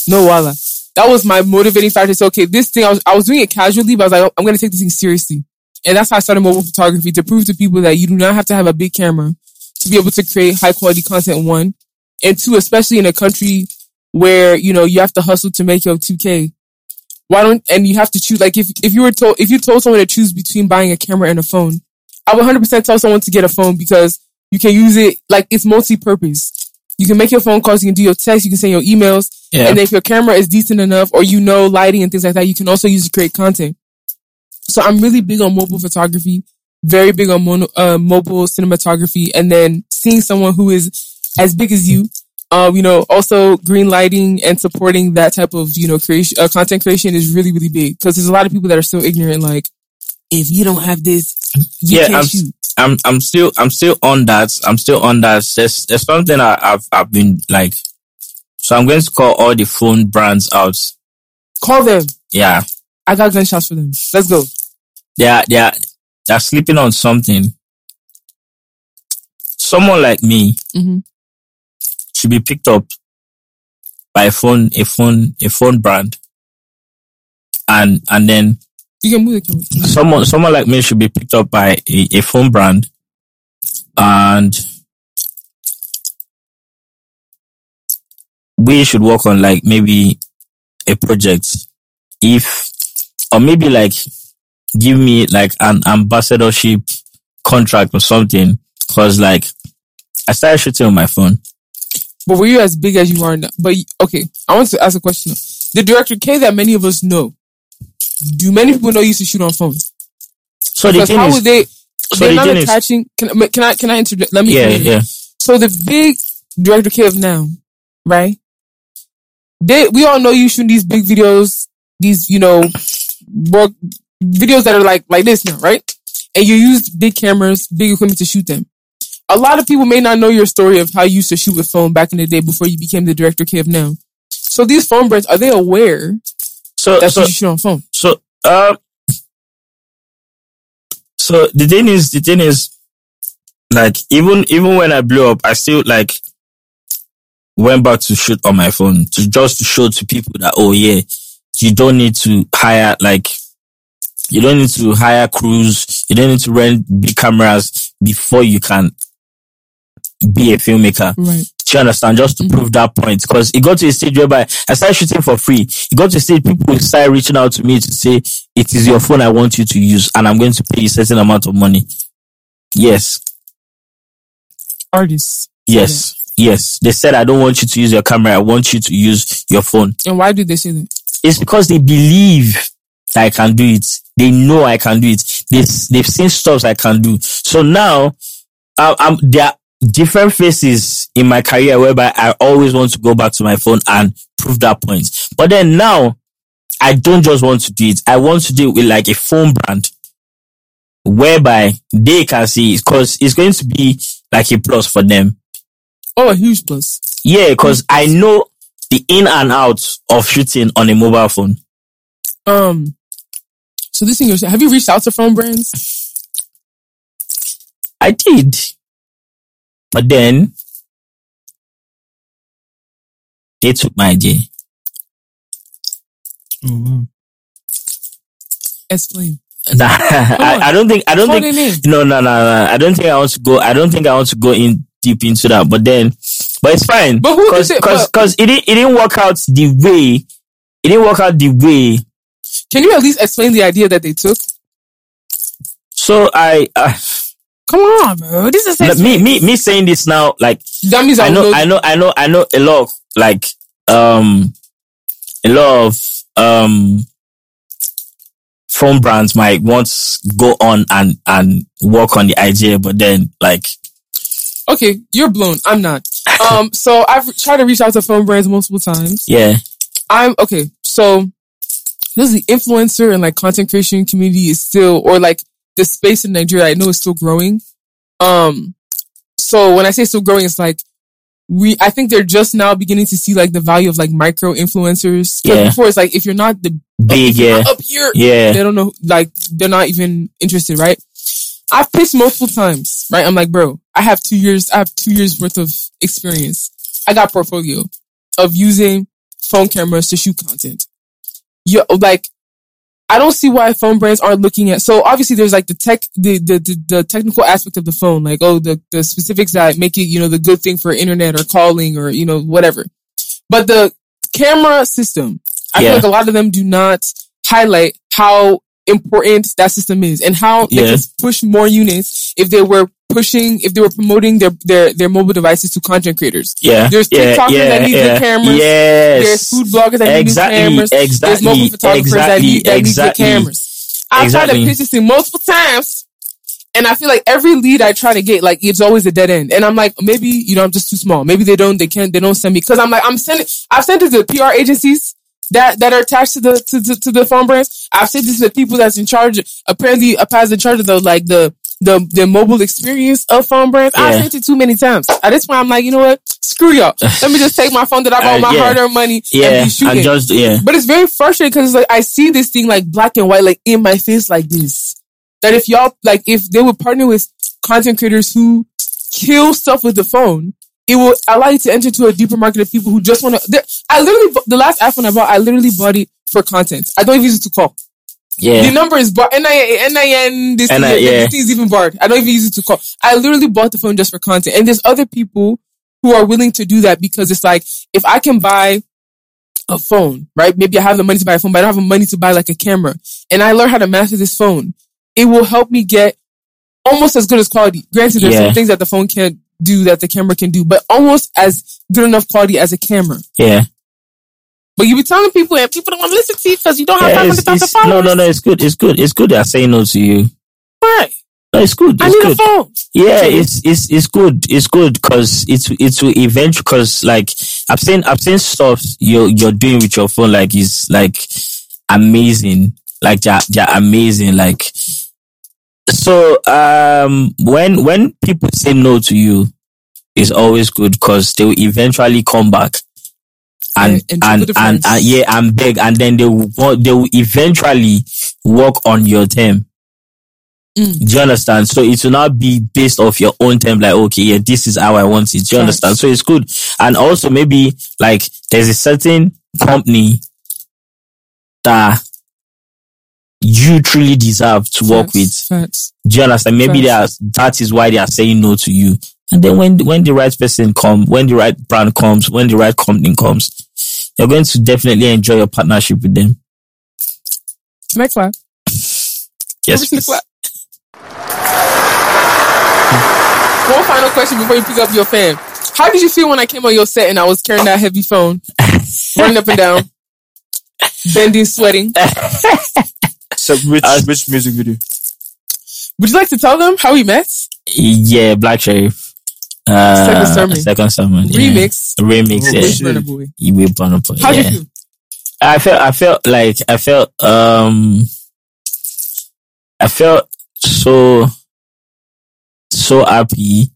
No, wala. That was my motivating factor. So, okay, this thing, I was, I was doing it casually, but I was like, I'm going to take this thing seriously. And that's how I started mobile photography to prove to people that you do not have to have a big camera to be able to create high quality content. One and two, especially in a country where, you know, you have to hustle to make your 2K. Why don't, and you have to choose, like if, if you were told, if you told someone to choose between buying a camera and a phone, I would 100% tell someone to get a phone because you can use it, like it's multi-purpose. You can make your phone calls, you can do your text, you can send your emails, Yeah. and if your camera is decent enough or you know lighting and things like that, you can also use to create content. So I'm really big on mobile photography, very big on mono, uh, mobile cinematography, and then seeing someone who is as big as you, um, you know, also green lighting and supporting that type of, you know, creation, uh, content creation is really, really big because there's a lot of people that are still ignorant. Like, if you don't have this, you Yeah, can't I'm- shoot. I'm I'm still I'm still on that. I'm still on that. There's there's something I, I've I've been like. So I'm going to call all the phone brands out. Call them. Yeah, I got gunshots for them. Let's go. they are they're sleeping on something. Someone like me hmm should be picked up by a phone a phone a phone brand, and and then You can move the camera. someone someone like me should be picked up by a, a phone brand. And we should work on like maybe a project. If or maybe like give me like an ambassadorship contract or something. Because like i started shooting on my phone But were you as big as you are now? But okay, I want to ask a question. The director K that many of us know. Do many people know you used to shoot on phones? so the Because thing how is would they? so they're the not thing is attaching. Can, can I? Can I interject? Let me. yeah yeah So the big director K of now, right? They we all know you shooting these big videos, these you know, work videos that are like like this now, right? And you used big cameras, big equipment to shoot them. A lot of people may not know your story of how you used to shoot with phone back in the day before you became the director of now. So these phone brands are they aware so that so you shoot on phone? So, um, So the thing is, the thing is, like even even when I blew up, I still like went back to shoot on my phone to just to show to people that oh yeah, you don't need to hire like you don't need to hire crews, you don't need to rent big cameras before you can be a filmmaker. Right. Do you understand? Just to mm-hmm. prove that point. Because it got to a stage whereby I started shooting for free. It got to a stage people started reaching out to me to say, it is your phone I want you to use and I'm going to pay you a certain amount of money. Yes. Artists. Yes. Yes. They said, I don't want you to use your camera. I want you to use your phone. And why do they say that? It's because they believe that I can do it. They know I can do it. They, they've seen stuff I can do. So now, um, um, I, I'm, there are different phases in my career whereby I always want to go back to my phone and prove that point. But then now, I don't just want to do it. I want to do it with like a phone brand whereby they can see it because it's going to be like a plus for them. Oh, a huge plus. Yeah, because I know the in and out of shooting on a mobile phone. Um, so this thing, have you reached out to phone brands? I did. But then they took my idea. Oh, wow. Explain. Nah, I, I don't think I don't Call think their no no no no I don't think I want to go I don't think I want to go in deep into that but then but it's fine But who cause, is it? cause, But- 'cause it didn't it didn't work out the way it didn't work out the way Can you at least explain the idea that they took? so I uh, Come on, bro. This is me me me saying this now like That means I, know. I know, I know, I know a lot of like, um, a lot of, um, phone brands might want to go on and, and work on the idea, but then like, okay, you're blown. I'm not. Um, so I've tried to reach out to phone brands multiple times. yeah, I'm okay. So this is the influencer and like content creation community is still, or like the space in Nigeria, I know is still growing. Um, so when I say still growing, it's like we, I think they're just now beginning to see like the value of like micro influencers. Yeah. Before it's like if you're not the big, yeah, up here, yeah, they don't know, like, they're not even interested, right? I've pitched multiple times, right? I'm like, bro, I have two years, I have two years worth of experience. I got portfolio of using phone cameras to shoot content. You like, I don't see why phone brands aren't looking at, so obviously there's like the tech, the, the, the, the technical aspect of the phone, like, oh, the, the specifics that make it, you know, the good thing for internet or calling or, you know, whatever. But the camera system, I Yeah. feel like a lot of them do not highlight how important that system is and how they Yeah. can push more units if they were pushing, if they were promoting their, their, their mobile devices to content creators. yeah, There's TikTokers yeah, that need yeah. good cameras. Yes, There's food bloggers that exactly, need new cameras. There's mobile photographers that need, that need good exactly. cameras. I've tried to pitch this thing multiple times. And I feel like every lead I try to get, like it's always a dead end. And I'm like, maybe, you know, I'm just too small. Maybe they don't, they can't, they don't send me. Cause I'm like, I'm sending, I've sent it to PR agencies that, that are attached to the, to, to, to the phone brands. I've sent this to the people that's in charge, apparently a in charge of the, like the, the, the mobile experience of phone brands. I've Yeah. sent it too many times. At this point, I'm like, you know what? Screw y'all. Let me just take my phone that I bought Uh, my yeah. hard earned money yeah, and be shooting. just yeah, But it's very frustrating because like I see this thing like black and white, like in my face, like this. That if y'all like if they would partner with content creators who kill stuff with the phone, it will allow you to enter to a deeper market of people who just want to. I literally the last iPhone I bought, I literally bought it for content. I don't even use it to call. The number is bar- NIN, NIN, this, thing, NIN, this thing is even barred. I don't even use it to call. I literally bought the phone just for content. And there's other people who are willing to do that because it's like, if I can buy a phone, right? Maybe I have the money to buy a phone, but I don't have the money to buy like a camera. And I learn how to master this phone. It will help me get almost as good as quality. Granted, there's Yeah. some things that the phone can't do that the camera can do, but almost as good enough quality as a camera. yeah. But you be telling people and people don't want to listen to you because you don't have yeah it's, 500,000 it's, followers. no, no, no. It's good. It's good. It's good. They're saying no to you. Right. No, it's good. I need good. a phone. Yeah, it's it's it's good. It's good because it's it's to eventually because like I've seen I've seen stuff you're you're doing with your phone like is like amazing. Like they're they're amazing. Like so um when when people say no to you, it's always good because they will eventually come back. And And- and and and, and yeah, and beg, and then they will they will eventually work on your term. Mm. Do you understand? So it will not be based off your own time, like, okay, yeah, this is how I want it. Do you Facts. understand? So it's good. And also maybe like there's a certain company that you truly deserve to work Facts, with. Facts. Do you understand? Maybe they are, that is why they are saying no to you. And then when, when the right person comes, when the right brand comes, when the right company comes, you're going to definitely enjoy your partnership with them. Can I clap? Yes. Permission clap. One final question before you pick up your fan. How did you feel when I came on your set and I was carrying that heavy phone, running up and down, bending, sweating? It's a rich, Uh, rich music video. Would you like to tell them how we met? Yeah, Black Sherif. Uh, Second Sermon. Second sermon. yeah. Remix. Remix. Oh, Yeah. With shit. Burna Boy. You will burn up. How'd yeah. you feel? I felt, I felt like, I felt, um, I felt so, so happy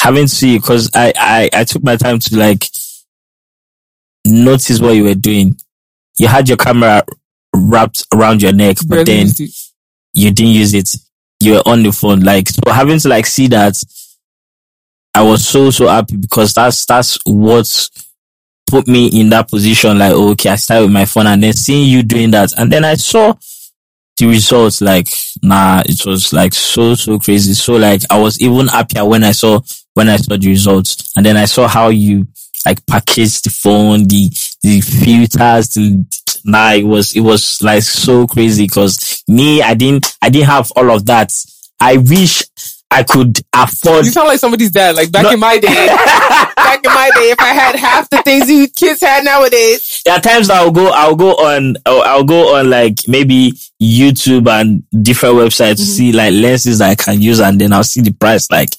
having to see because I, I, I took my time to like notice what you were doing. You had your camera wrapped around your neck, but Barely then you didn't use it. You were on the phone. Like, so having to like see that, I was so, so happy because that's, that's what put me in that position. Like, oh, okay, I started with my phone and then seeing you doing that. And then I saw the results. Like, nah, it was like so, so crazy. So like, I was even happier when I saw, when I saw the results. And then I saw how you like packaged the phone, the, the filters, the, nah, it was, it was like so crazy because me, I didn't, I didn't have all of that. I wish I could afford You sound like somebody's dad. Like back No. in my day, back in my day, if I had half the things you kids had nowadays, there are times I'll go, I'll go on, I'll, I'll go on like maybe YouTube and different websites to mm-hmm. see like lenses that I can use and then I'll see the price like,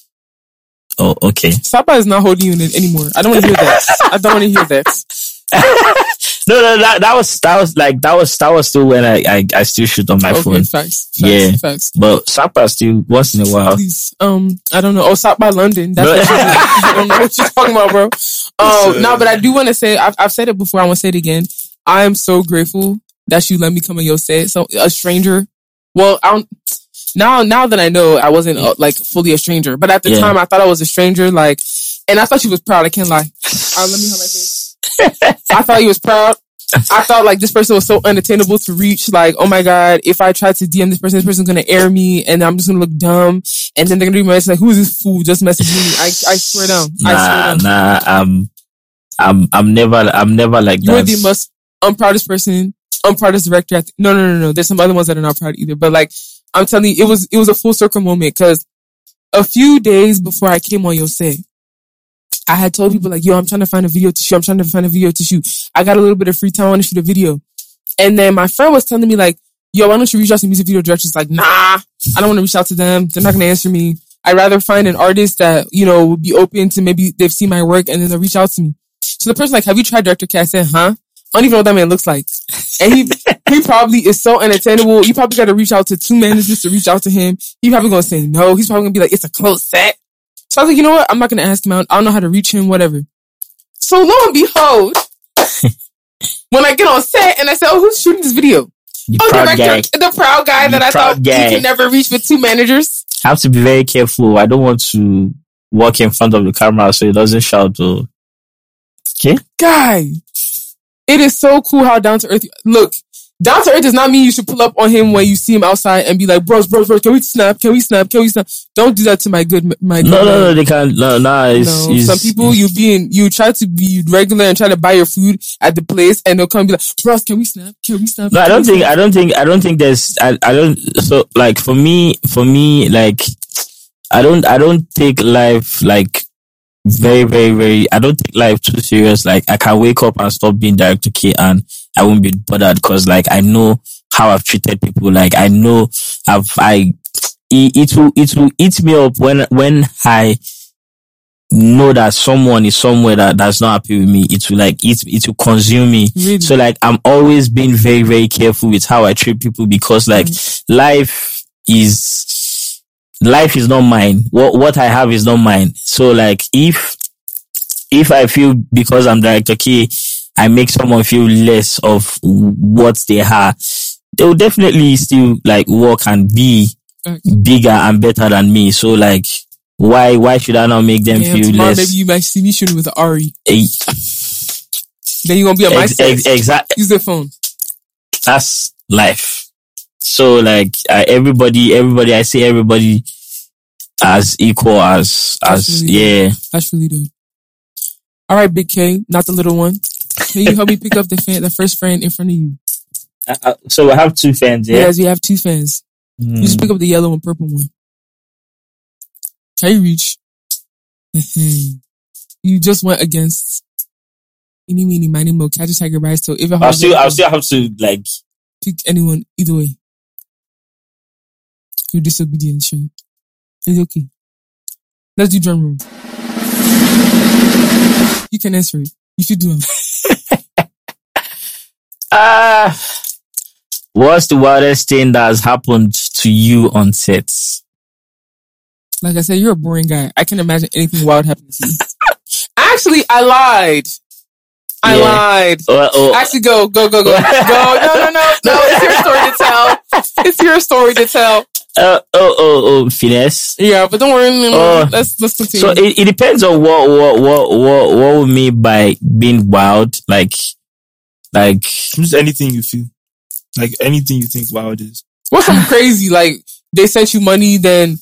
oh, okay. Sapa is not holding you in anymore. I don't want to hear that. I don't want to hear that. No, no, that, that was, that was like, that was, that was still when I, I, I still shoot on my Okay, phone. facts, facts, Yeah. facts. But Sapa still once in a while. Please, um, I don't know. Oh, stop by London. That's what I don't know what you're talking about, bro. Oh, no, but I do want to say, I've, I've said it before. I want to say it again. I am so grateful that you let me come on your set. So a stranger. Well, I don't, now, now that I know, I wasn't uh, like fully a stranger, but at the Yeah. time I thought I was a stranger. Like, and I thought she was proud. I can't lie. Uh, let me hold my face. I thought he was proud. I thought like this person was so unattainable to reach. Like, oh my god, if I try to DM this person, this person's gonna air me, and I'm just gonna look dumb, and then they're gonna be like, who is this fool just messaging me? I I swear down, I Nah, swear down. nah, I'm, I'm, I'm never, I'm never like You're that. the most unproudest person, unproudest director. I th- no, no, no, no. There's some other ones that are not proud either. But like, I'm telling you, it was it was a full circle moment because a few days before I came on your set, I had told people like, yo, I'm trying to find a video to shoot. I'm trying to find a video to shoot. I got a little bit of free time. I want to shoot a video. And then my friend was telling me like, yo, why don't you reach out to music video directors? Like, nah, I don't want to reach out to them. They're not going to answer me. I'd rather find an artist that, you know, would be open to maybe they've seen my work and then they'll reach out to me. So the person like, have you tried Director K? I said, huh? I don't even know what that man looks like. And he, he probably is so unattainable. You probably got to reach out to two managers to reach out to him. He probably going to say no. He's probably going to be like, it's a close set. So I was like, you know what? I'm not going to ask him out. I don't know how to reach him, whatever. So lo and behold, when I get on set and I say, oh, who's shooting this video? Oh, the Oh, proud director, guy. the proud guy The that I thought guy. you can never reach with two managers. I have to be very careful. I don't want to walk in front of the camera so it doesn't shout. Or okay, Guy, it is so cool how down to earth. You- Look, down to earth does not mean you should pull up on him when you see him outside and be like, bros, bros, bros, can we snap? Can we snap? Can we snap? Don't do that to my good, my good no, no, man. no, they can't. No, no, it's, No, it's some people you being you try to be regular and try to buy your food at the place and they'll come and be like, bros, can we snap? Can we snap? No, I don't think. snap?" I don't think. I don't think there's. I. I don't. So like for me, for me, like I don't. I don't take life like very, very, very. I don't take life too serious. Like I can wake up and stop being director K and I won't be bothered because like I know how I've treated people. Like I know I've. I. It, it will. It will eat me up when when I know that someone is somewhere that that's not happy with me. It will like it. It will consume me. Really? So like I'm always being very, very careful with how I treat people because like mm. life is life is not mine. What what I have is not mine. So like if if I feel because I'm director K, I make someone feel less of what they are, they will definitely still like work and be Facts. bigger and better than me. So like, why why should I not make them Damn, feel tomorrow less? maybe you might see me shooting with Ari. eh, Then you gonna be on my ex- ex- exact. Use the phone. That's life. So like, I, everybody, everybody, I say everybody as equal as as Absolutely. yeah. That's really dope. All right, Big K, not the little one. Can you help me pick up the fan, the first fan in front of you? Uh, uh, so I have two fans. Yeah. Yes, we have two fans. You Mm. just pick up the yellow and purple one. Can you reach? you just went against. Any, meeny, miny, mo, catch a tiger by his toe. If I'll still, I'll still have to like. pick anyone either way. You're disobedient, sure. It's okay. Let's do drum roll. You can answer it. You should do it. Ah, what's the wildest thing that has happened to you on sets? Like I said, you're a boring guy. I can imagine anything wild happening to you. Actually, I lied. I Yeah. lied. Oh, oh, Actually, go, go, go, go, go. No, no, no, no. It's your story to tell. It's your story to tell. uh, oh, oh, oh, finesse. Yeah, but don't worry. no, no, Oh. let's let's continue. So it, it depends on what what what what what we mean by being wild. Like, like Just anything you feel. Like anything you think wild is. What's something crazy? Like they sent you money, then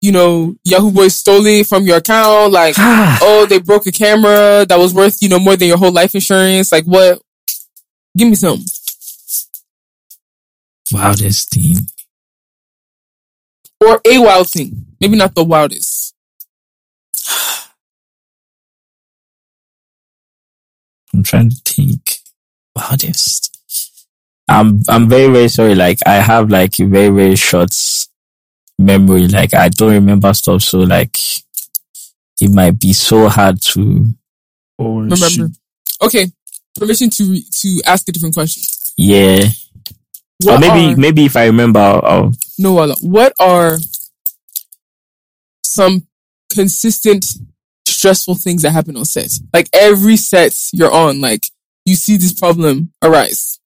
you know Yahoo Boys stole it from your account. Like oh, they broke a camera that was worth you know more than your whole life insurance. Like what? Give me something. wildest thing. Or a wild thing. Maybe not the wildest. I'm trying to think. Wildest. I'm I'm very very sorry. Like I have like a very very short memory. Like I don't remember stuff. So like it might be so hard to oh, Remember. shoot. Okay. Permission to re- to ask a different question. yeah. or maybe are, maybe if I remember, I'll, I'll no, what are some consistent stressful things that happen on set? Like every set you're on, like you see this problem arise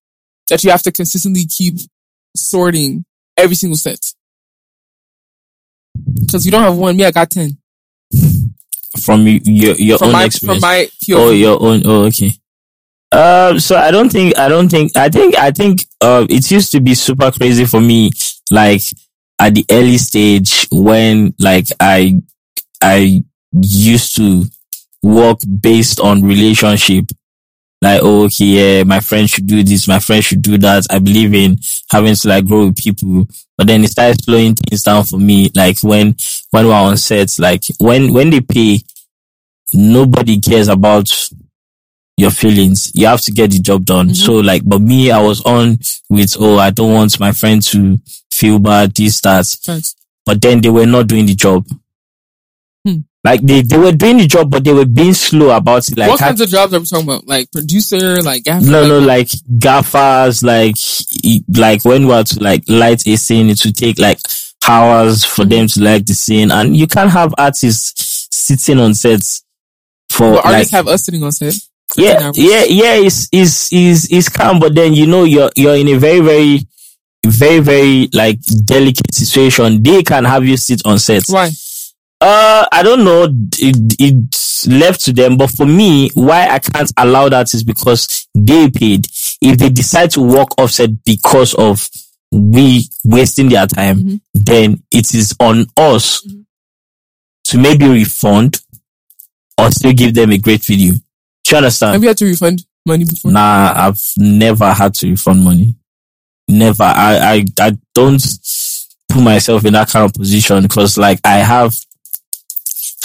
that you have to consistently keep sorting every single set. Cause you don't have one. Me, I got 10 from your your from own my, experience. from my POV. Oh, your own. Oh, okay. Um, so I don't think, I don't think, I think, I think, uh, it used to be super crazy for me, like at the early stage when, like, I, I used to work based on relationship. Like, oh, okay, yeah, my friend should do this, my friend should do that. I believe in having to like grow with people. But then it started slowing things down for me. Like when, when we're on sets, like when, when they pay, nobody cares about your feelings. You have to get the job done. Mhm. So like, but me, I was on with, oh, I don't want my friend to feel bad, this, that. But then they were not doing the job. Like they, they were doing the job, but they were being slow about it. Like, what kinds of jobs are we talking about? Like producer, like gaffer? no, no, like gaffers, like, like when we're to like light a scene, it would take like hours for them to like the scene. And you can't have artists sitting on sets for Well, like, artists have us sitting on set. yeah, yeah, yeah, it's, it's, it's, it's calm, but then you know, you're, you're in a very, very, very, very like delicate situation. They can have you sit on set. Why? Uh, I don't know. It, it's left to them. But for me, why I can't allow that is because they paid. If they decide to walk offset because of we wasting their time, Mhm. then it is on us Mhm. to maybe refund or still give them a great video. Do you understand? Have you had to refund money before? Nah, I've never had to refund money. Never. I, I, I don't put myself in that kind of position because like I have,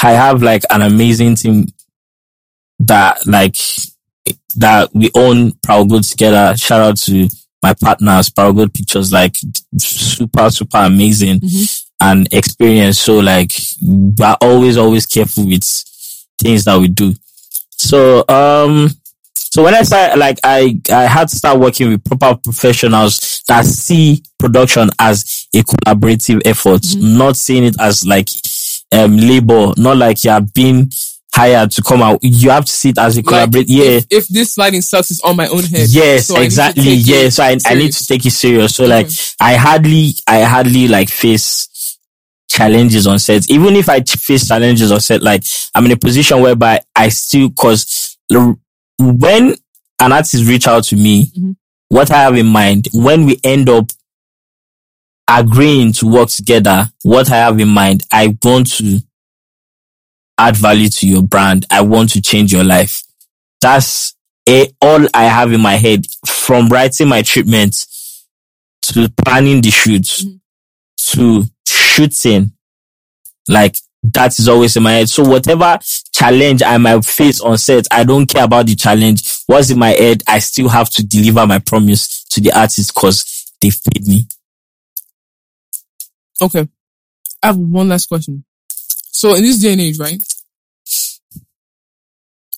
I have like an amazing team that like, that we own Proud Good together. Shout out to my partners, Proud Good Pictures, like super, super amazing Mhm. and experience. So like, we're always, always careful with things that we do. So, um, so when I started, like, I, I had to start working with proper professionals that see production as a collaborative effort, not seeing it as like, um, labor, not like you are being hired to come out. You have to sit as a Like, collaborate. yeah. If, if this sliding sucks, it's on my own head. Yes, So I need to exactly. Yeah. So I, I need to take it serious. So like, Okay. I hardly, I hardly like face challenges on set. Even if I face challenges on set, like I'm in a position whereby I still, cause when an artist reach out to me, Mhm. what I have in mind, when we end up agreeing to work together, what I have in mind, I want to add value to your brand. I want to change your life. That's a, all I have in my head from writing my treatment to planning the shoot Mhm. to shooting. Like that is always in my head. So whatever challenge I might face on set, I don't care about the challenge. What's in my head, I still have to deliver my promise to the artist because they've paid me. Okay. I have one last question. So in this day and age, right?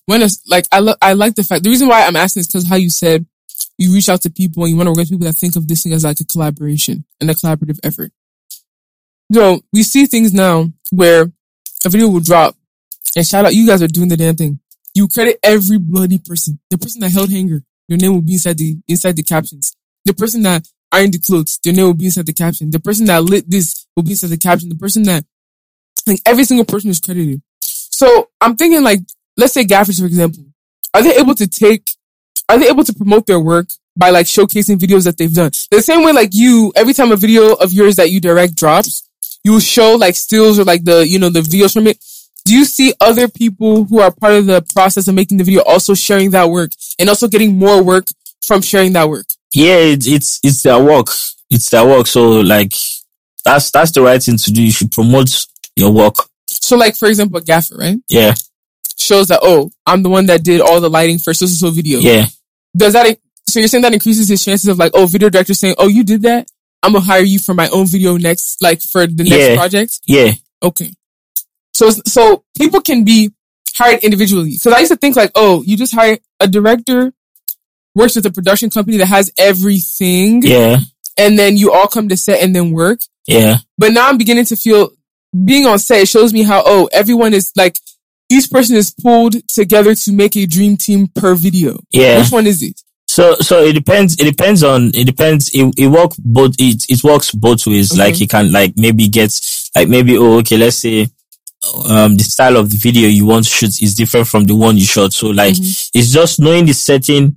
When it's like, I, lo- I like the fact, the reason why I'm asking is because how you said you reach out to people and you want to work with people that think of this thing as like a collaboration and a collaborative effort. So we see things now where a video will drop and shout out, you guys are doing the damn thing. You credit every bloody person. The person that held hanger, your name will be inside the, inside the captions. The person that ironed the clothes, their name will be inside the caption. The person that lit this will be inside the caption. The person that, like every single person is credited. So I'm thinking like, let's say gaffers, for example, are they able to take, are they able to promote their work by like showcasing videos that they've done? The same way like you, every time a video of yours that you direct drops, you show like stills or like the, you know, the videos from it. Do you see other people who are part of the process of making the video also sharing that work and also getting more work from sharing that work? Yeah, it's, it's, it's their work. It's their work. So like, that's, that's the right thing to do. You should promote your work. So like, for example, gaffer, right? Yeah. Shows that, oh, I'm the one that did all the lighting for so so video. Yeah. Does that, so you're saying that increases his chances of like, oh, video director saying, oh, you did that? I'm gonna hire you for my own video next, like for the next Yeah. project? Yeah. Okay. So, so people can be hired individually. Cause I used to think like, oh, you just hire a director, works with a production company that has everything. Yeah. And then you all come to set and then work. Yeah. But now I'm beginning to feel being on set, shows me how, oh, everyone is like, each person is pulled together to make a dream team per video. Yeah. Which one is it? So, so it depends, it depends on, it depends, it, it work both, it, it works both ways. Okay. Like you can like maybe get, like maybe, oh, okay, let's say, um, the style of the video you want to shoot is different from the one you shot. So like, Mhm. it's just knowing the setting,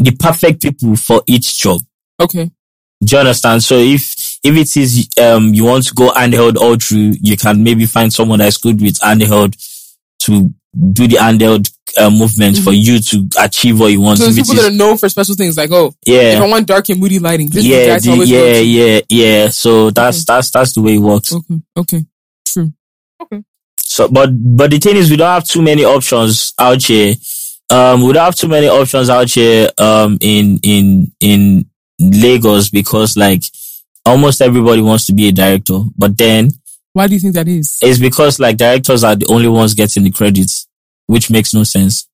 the perfect people for each job. Okay. Do you understand? So if, if it is, um, you want to go handheld all through, you can maybe find someone that's good with handheld to do the handheld uh, movement for you to achieve what you want. Mm-hmm. So there's people is- that are known for special things like, oh, yeah. if I want dark and moody lighting, this yeah, the, yeah, yeah, yeah. So that's that's that's the way it works. Okay. Okay. True. Okay. So, but but the thing is, we don't have too many options out here. Um, we don't have too many options out here. Um, in in in Lagos because like almost everybody wants to be a director, but then Why do you think that is? it's because like directors are the only ones getting the credits, which makes no sense.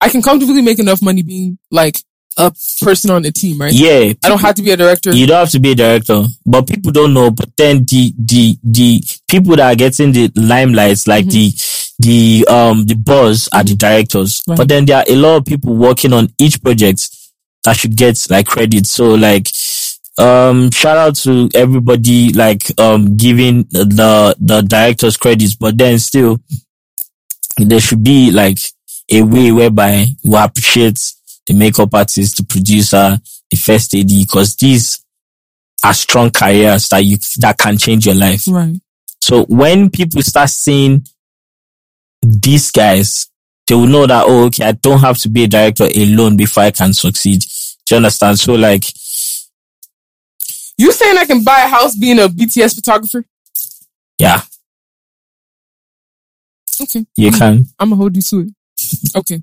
I can comfortably make enough money being like a person on the team, right? Yeah, I don't have to be a director. You don't have to be a director, but people don't know. But then the the the people that are getting the limelight, like the the um the buzz, are the directors. Right. But then there are a lot of people working on each project that should get like credit. So like um shout out to everybody like um giving the the directors credits, but then still there should be like a way whereby we appreciate the makeup artist, the producer, the first AD, because these are strong careers that you that can change your life. Right. So when people start seeing these guys, they will know that oh, okay, I don't have to be a director alone before I can succeed. Do you understand? So like, You saying I can buy a house being a BTS photographer? yeah, Okay. you can. I'm gonna hold you to it. Okay.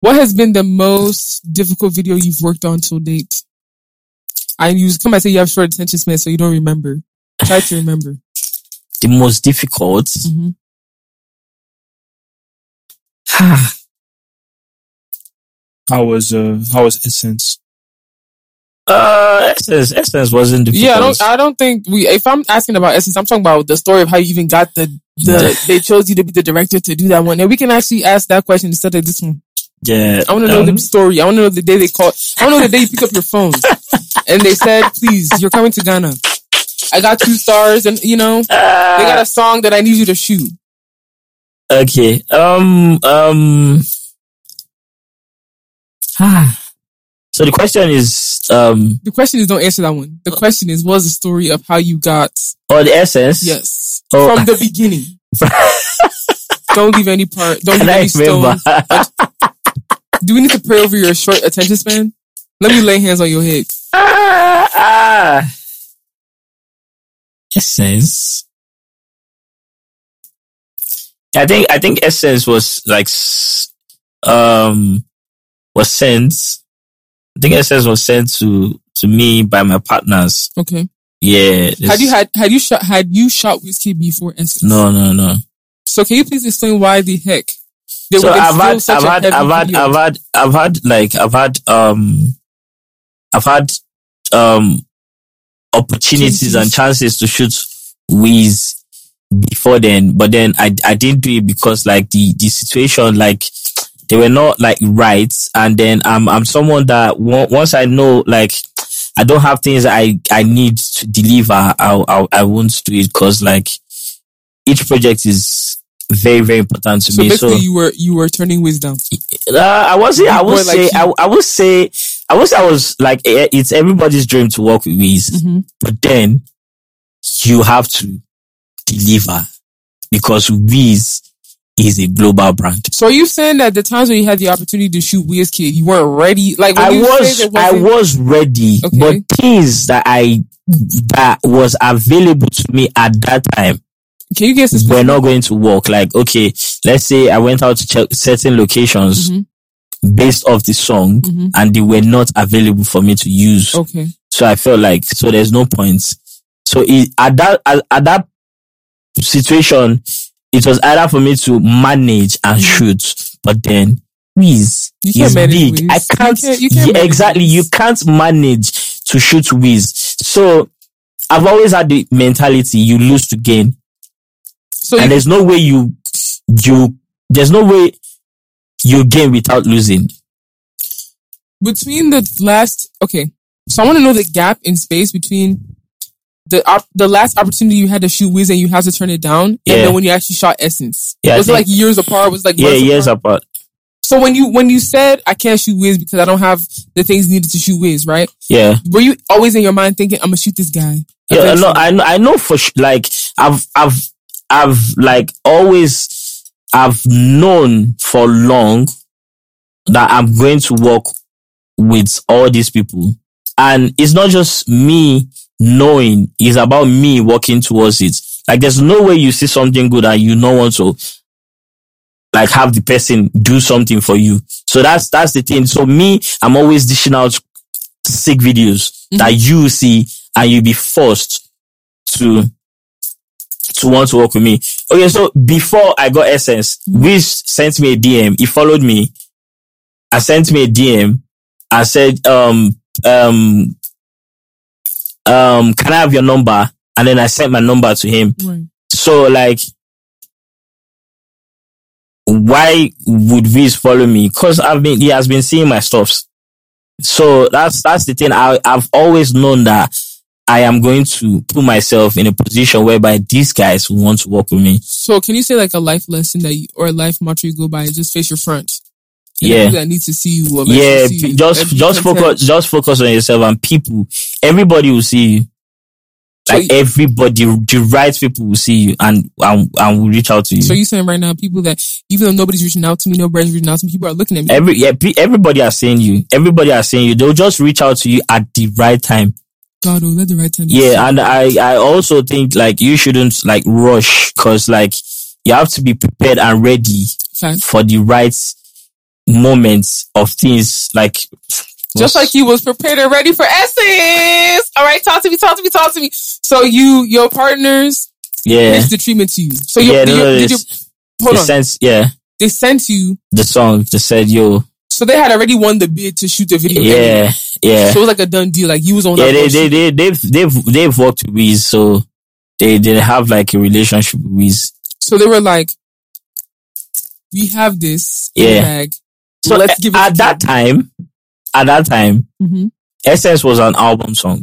What has been the most difficult video you've worked on till date? I use come and say you have short attention span, so you don't remember. Try to remember. The most difficult. Mhm. How was uh how was Essence? Uh, Essence, Essence wasn't difficult. Yeah, I don't. I don't think we. If I'm asking about Essence, I'm talking about the story of how you even got the the. they chose you to be the director to do that one, and we can actually ask that question instead of this one. yeah, I want to know um, the story. I want to know the day they called. I want to know the day you pick up your phone and they said, "Please, you're coming to Ghana." I got two stars, and you know, they got a song that I need you to shoot. Okay. Um. Um. Ah. So the question is, um, The question is, don't answer that one. The question is, what's the story of how you got? or the essence? Yes, Oh. from the beginning. don't leave any part. Don't Can leave I any stone. remember? Do we need to pray over your short attention span? Let me lay hands on your head. ah, ah. Essence. I think I think Essence was like um was sent. I think Essence was sent to to me by my partners. Okay. Yeah. Had you had had you shot had you shot Wizkid before Essence? no no no. So can you please explain why the heck they so I've had, such I've had, I've had. I've had, I've had, like, I've had, um, I've had, um, opportunities and chances to shoot Wiz before then, but then I, I didn't do it because like the, the situation, like, they were not like right. And then I'm, I'm someone that on- once I know, like, I don't have things I, I need to deliver, I, I, I won't do it because like each project is very, very important to so me. basically, So, you were you were turning Wiz down. uh, I was I would say like I. I would say I would say I was like eh, it's everybody's dream to work with Wiz, Mhm. but then you have to deliver because Wiz is a global brand. So are you saying that the times when you had the opportunity to shoot Wizkid, you weren't ready? Like I was I wasn't- ready, Okay. but things that I that was available to me at that time Can you get some were not going to work. Like okay, let's say I went out to check certain locations Mhm. based off the song, Mhm. and they were not available for me to use. Okay. So I felt like, so there's no point. So it, at that, at, at that situation, it was either for me to manage and hmm. shoot, but then Wiz. Is big. Wiz. I can't, You can't- you can't yeah, exactly, you can't manage to shoot Wiz. So I've always had the mentality you lose to gain. So and you, there's no way you, you, there's no way you gain without losing. between the last okay, so I want to know the gap in space between the op, the last opportunity you had to shoot Wiz and you had to turn it down, Yeah. and then when you actually shot Essence. Yeah, was it like years apart? Was like Yeah, months years apart? apart. So when you when you said I can't shoot Wiz because I don't have the things needed to shoot Wiz, right? Yeah. Were you always in your mind thinking I'm gonna shoot this guy? Yeah, no, I know, I know for sh- like I've, I've, I've like always, I've known for long that I'm going to work with all these people, and it's not just me knowing; is about me working towards it. Like, there's no way you see something good and you don't want to like have the person do something for you. So that's that's the thing. So me, I'm always dishing out sick videos that you see and you be forced to to want to work with me. Okay, so before I got Essence, Wiz sent me a DM. He followed me. I sent me a DM. I said, um, um, um, can I have your number? And then I sent my number to him. Right. So like, why would Wiz follow me? Cause I've been, he has been seeing my stuffs. So that's, that's the thing. I, I've always known that I am going to put myself in a position whereby these guys will want to work with me. So can you say like a life lesson that you, or a life mantra you go by? Just face your front. Yeah. that need to see you. Yeah, see you. just, just content. focus, just focus on yourself and people, everybody will see you. So Like you- everybody, the right people will see you and, and, and will reach out to you. So you're saying right now, people that even though nobody's reaching out to me, nobody's reaching out to me, people are looking at me. Every yeah, everybody are seeing you. Everybody are seeing you. They'll just reach out to you at the right time. God, oh, let the right time. Yeah, and I I also think like you shouldn't like rush because like you have to be prepared and ready Fact. for the right moments of things. Like Just like you was prepared and ready for essays. All right, talk to me, talk to me, talk to me. So you, your partners, yeah, the treatment to you. So you, yeah. did No, you, did you, hold on. sense, yeah, They sent you. the song. They said yo, So they had already won the bid to shoot the video. yeah, yeah, So it was like a done deal. Like you was on yeah. they, they, they, they've, they've they've worked with Wiz, so they they have like a relationship with Wiz. So they were like, we have this Yeah. bag. So let's give it at that time, at that time, Mhm. Essence was an album song.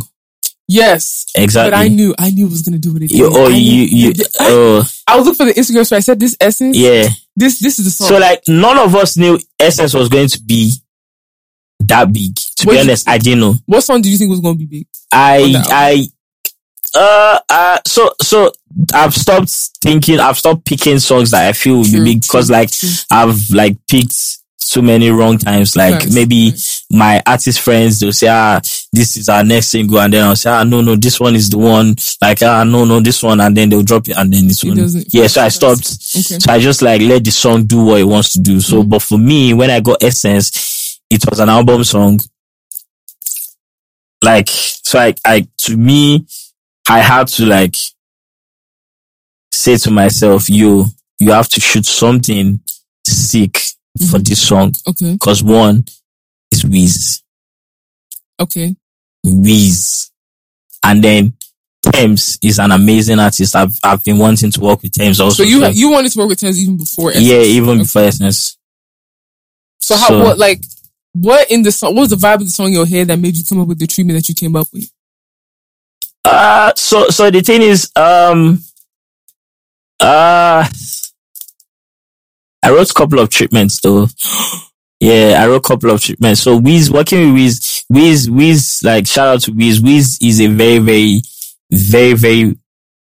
Yes. Exactly. But I knew, I knew it was gonna do what it did. you, oh, I you, you, I, oh, I was looking for the Instagram so I said this essence. yeah. This, this is the song. So like none of us knew Essence was going to be that big. To What be do you- honest, I didn't know. what song did you think was gonna be big? I I uh uh so so I've stopped thinking I've stopped picking songs that I feel will be big because like. I've like picked so many wrong times. Like Facts, maybe facts. my artist friends they'll say ah this is our next single and then I'll say ah no no this one is the one like ah no no this one and then they'll drop it and then this one yeah so I stopped Okay. so I just like let the song do what it wants to do. So, Mhm. but for me, when I got Essence, it was an album song. Like, so I, I, to me, I had to like say to myself, you, you have to shoot something sick for Mhm. this song. Okay. Cause one is Wiz, Okay. Wiz. And then Tems is an amazing artist. I've, I've been wanting to work with Tems also. So you, you wanted to work with Tems even before Essence. yeah, even Okay. before Essence. So how, So- what, like, what in the song, what was the vibe of the song in your head that made you come up with the treatment that you came up with? Uh, so, so the thing is, um, uh, I wrote a couple of treatments though. Yeah, I wrote a couple of treatments. So Wiz, working with Wiz, Wiz, Wiz, like shout out to Wiz. Wiz is a very, very, very, very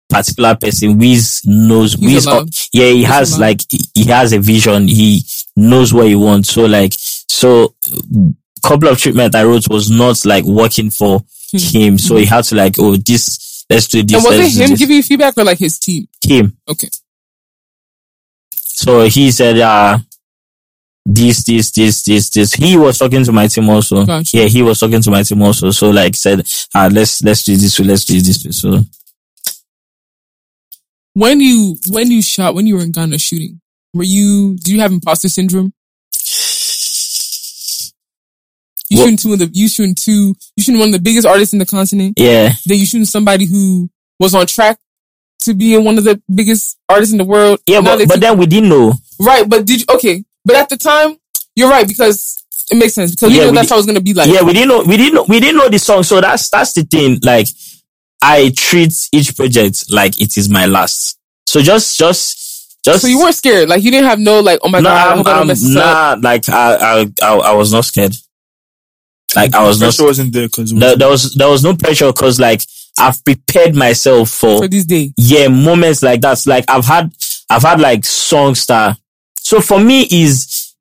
particular person. Wiz knows, He's Wiz, yeah, he He's has allowed. like, he- he has a vision. He knows what he wants. So like, so couple of treatment I wrote was not like working for Hmm. him. So he had to like, oh, this, let's do this. And was it him this. giving you feedback or like his team? him? Okay. So he said, uh, this, this, this, this, this. He was talking to my team also. Gotcha. Yeah, he was talking to my team also. So like said, uh, let's, let's do this way. Let's do this way. So When you, when you shot, when you were in Ghana shooting, were you, do you have imposter syndrome? You shooting two of the, you shooting two, you shooting one of the biggest artists in the continent. yeah, Then you shooting somebody who was on track to being one of the biggest artists in the world. yeah, Now but, but took- then we didn't know. right, but did you, okay, but at the time, you're right because it makes sense because you Yeah, know that's did- how it's gonna be like. yeah, we didn't know, we didn't know, we didn't know the song. So that's, that's the thing. Like, I treat each project like it is my last. So just, just, just. So you weren't scared, like you didn't have no like, oh my no, god, I I'm, hope I don't I'm mess this up. nah, like I, I, I, I was not scared. Like I was not. Pressure wasn't there because There, there was, there was no pressure because like I've prepared myself for for this day. yeah moments like that. Like I've had, I've had like songs that. So for me is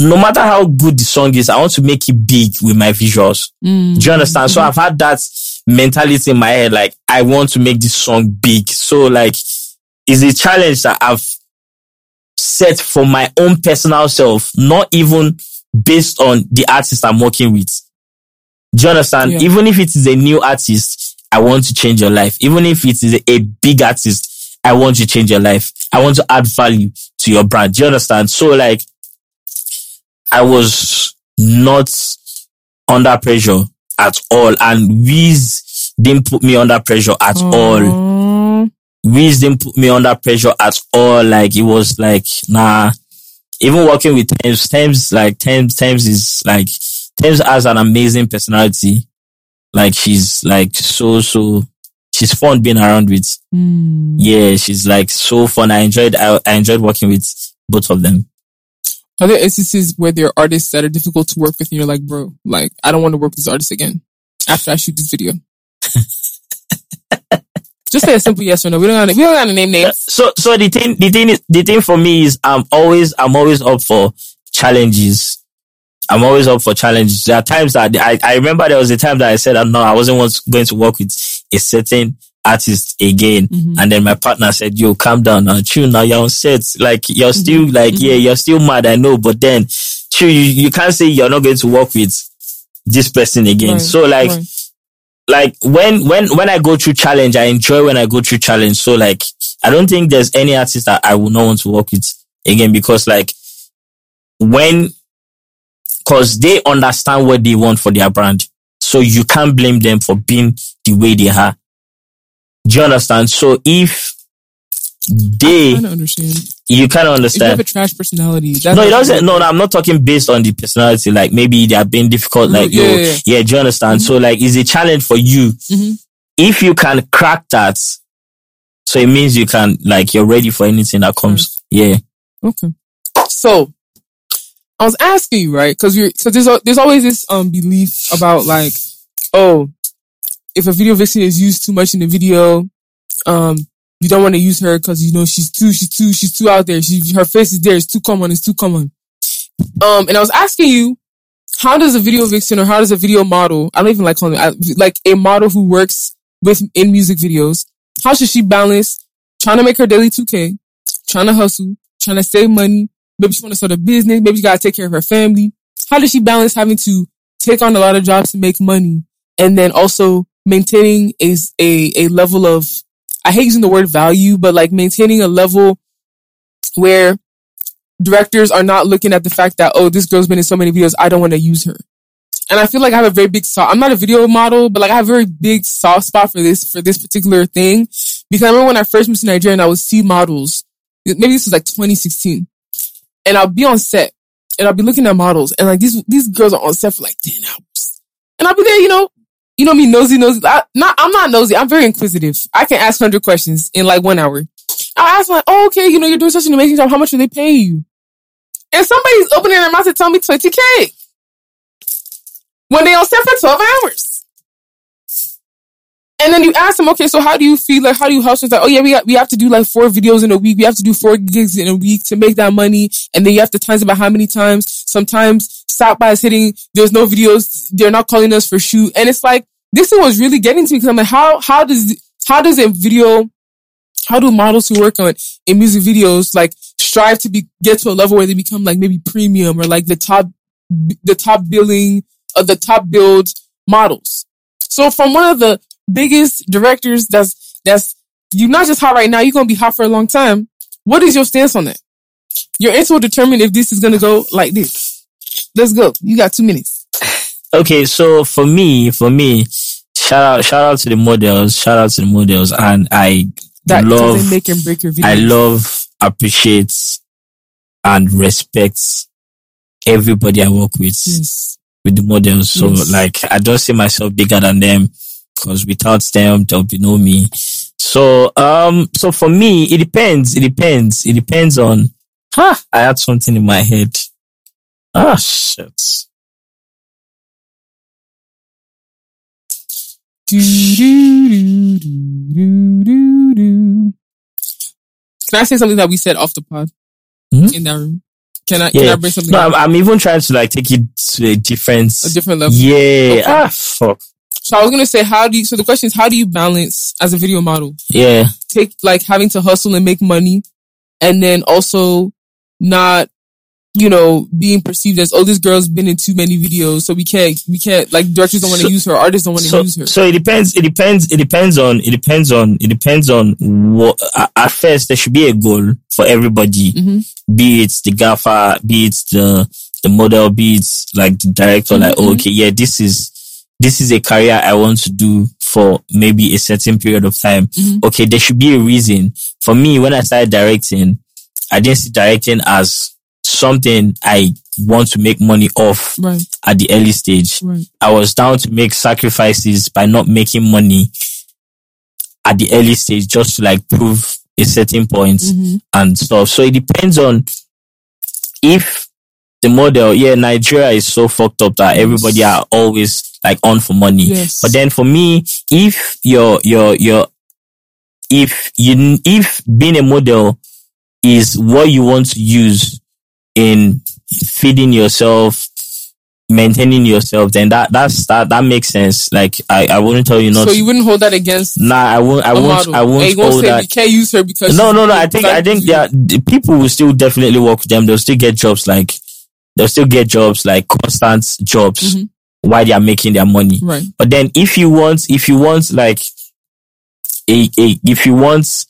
no matter how good the song is, I want to make it big with my visuals. Mm. Do you understand? So I've had that mentality in my head, like I want to make this song big. So like, is a challenge that I've set for my own personal self, not even based on the artist I'm working with. Do you understand? Yeah. Even if it is a new artist, I want to change your life. Even if it is a, big artist, I want to change your life. I want to add value to your brand. Do you understand? So like, I was not under pressure at all. And Wiz didn't put me under pressure at all. Aw. Wiz didn't put me under pressure at all. Like it was like, nah. Even working with Tems, Tems, like Tems, Tems is like, Tems has an amazing personality. Like she's like so, so, she's fun being around with. Mm. Yeah, she's like so fun. I enjoyed, I, I enjoyed working with both of them. Are there instances where there are artists that are difficult to work with and you're like, bro, like, I don't want to work with this artist again after I shoot this video? Just say a simple yes or no. We don't gotta, we don't gotta name names. so so the thing the thing is the thing for me is I'm always I'm always up for challenges. I'm always up for challenges. There are times that I, I remember there was a time that I said, no, I wasn't going to work with a certain artist again. Mhm. And then my partner said, yo, calm down now. Chill now. You're on set. Like, you're still like, yeah, you're still mad. I know. But then, chill, you, you can't say you're not going to work with this person again. Right, So like, right. like when when when I go through challenge, I enjoy when I go through challenge. So like I don't think there's any artist that I would not want to work with again because like when because they understand what they want for their brand. So you can't blame them for being the way they are. Do you understand? So if they I understand. you kind of If you have understand. a trash personality, that's No, it doesn't. No, no, I'm not talking based on the personality. Like maybe they are being difficult. Like, Yeah, yo, yeah, yeah, yeah. do you understand? So like, it's a challenge for you. Mhm. If you can crack that, so it means you can, like, you're ready for anything that comes. Yeah. Okay. So, I was asking you, right? Cause you're, cause there's, there's always this, um, belief about like, oh, if a video vixen is used too much in the video, um, you don't want to use her cause you know she's too, she's too, she's too out there. She, her face is there. It's too common. It's too common. Um, and I was asking you, how does a video vixen or how does a video model, I don't even like calling it, like a model who works with, in music videos, how should she balance trying to make her daily 2K, trying to hustle, trying to save money. Maybe she want to start a business. Maybe she got to take care of her family. How does she balance having to take on a lot of jobs to make money and then also maintaining a, a, a level of, I hate using the word value, but like maintaining a level where directors are not looking at the fact that, oh, this girl's been in so many videos. I don't want to use her. And I feel like I have a very big soft, I'm not a video model, but like I have a very big soft spot for this, for this particular thing. Because I remember when I first moved to Nigeria and I would see models, maybe this was like 2016, and I'll be on set and I'll be looking at models and like these, these girls are on set for like 10 hours. And I'll be there, you know, you know me, nosy, nosy. I, not, I'm not nosy. I'm very inquisitive. I can ask 100 questions in like one hour. I'll ask like, oh, okay, you know, you're doing such an amazing job. How much are they paying you? And somebody's opening their mouth to tell me 20K. When they on set for 12 hours. And then you ask them, okay, so how do you feel? Like, how do you hustle? It's like, oh yeah, we we have to do like four videos in a week. We have to do four gigs in a week to make that money. And then you have to times by how many times. Sometimes stop by is hitting, there's no videos. They're not calling us for shoot. And it's like, this thing was really getting to me because I'm like, how, how does, how does a video, how do models who work on in music videos like strive to be, get to a level where they become like maybe premium or like the top, the top billing, of the top build models. So from one of the biggest directors that's, that's, you're not just hot right now, you're going to be hot for a long time. What is your stance on that? Your answer will determine if this is going to go like this. Let's go. You got two minutes. Okay. So for me, for me, shout out, shout out to the models, shout out to the models. And I That love, make and break your video. I love, appreciate and respect everybody I work with. Yes. with the models. So Yes. like I don't see myself bigger than them because without them there'll be no me. So um so for me it depends. It depends. It depends on huh I had something in my head. Ah shit. Can I say something that we said off the pod Mhm. in that room? Can I, can Yeah. I bring something No, up? I'm, I'm even trying to like take it to a different a different level? Yeah. Okay. Ah fuck. So I was gonna say, how do you? So the question is, how do you balance as a video model? Yeah. Take like having to hustle and make money, and then also not, you know, being perceived as oh, this girl's been in too many videos, so we can't, we can't like directors don't want to So- use her, artists don't want to so, use her. so it depends. It depends. It depends on. It depends on. It depends on what. At, first, there should be a goal for everybody. Mhm. Be it the gaffer, be it the the model, be it like the director. Like, Mhm. okay, yeah, this is this is a career I want to do for maybe a certain period of time. Mhm. Okay, there should be a reason. For me, when I started directing, I didn't see directing as something I want to make money off Right, at the early stage. right. I was down to make sacrifices by not making money at the early stage just to like prove a certain point Mhm. and stuff. So it depends on if the model, yeah, Nigeria is so fucked up that everybody are always like on for money. Yes. But then for me, if you're, you're, you're, if you, if being a model is what you want to use in feeding yourself, maintaining yourself, then that, that's, that, that makes sense. Like, I, I wouldn't tell you not so you wouldn't hold that against Nah, I won't, I won't, model. I won't And you won't hold say that. you can't use her because No, no, no. I think, I think the people will still definitely work with them. They'll still get jobs like, they'll still get jobs like constant jobs Mhm. While they are making their money. right. But then if you want, if you want like a, a if you want,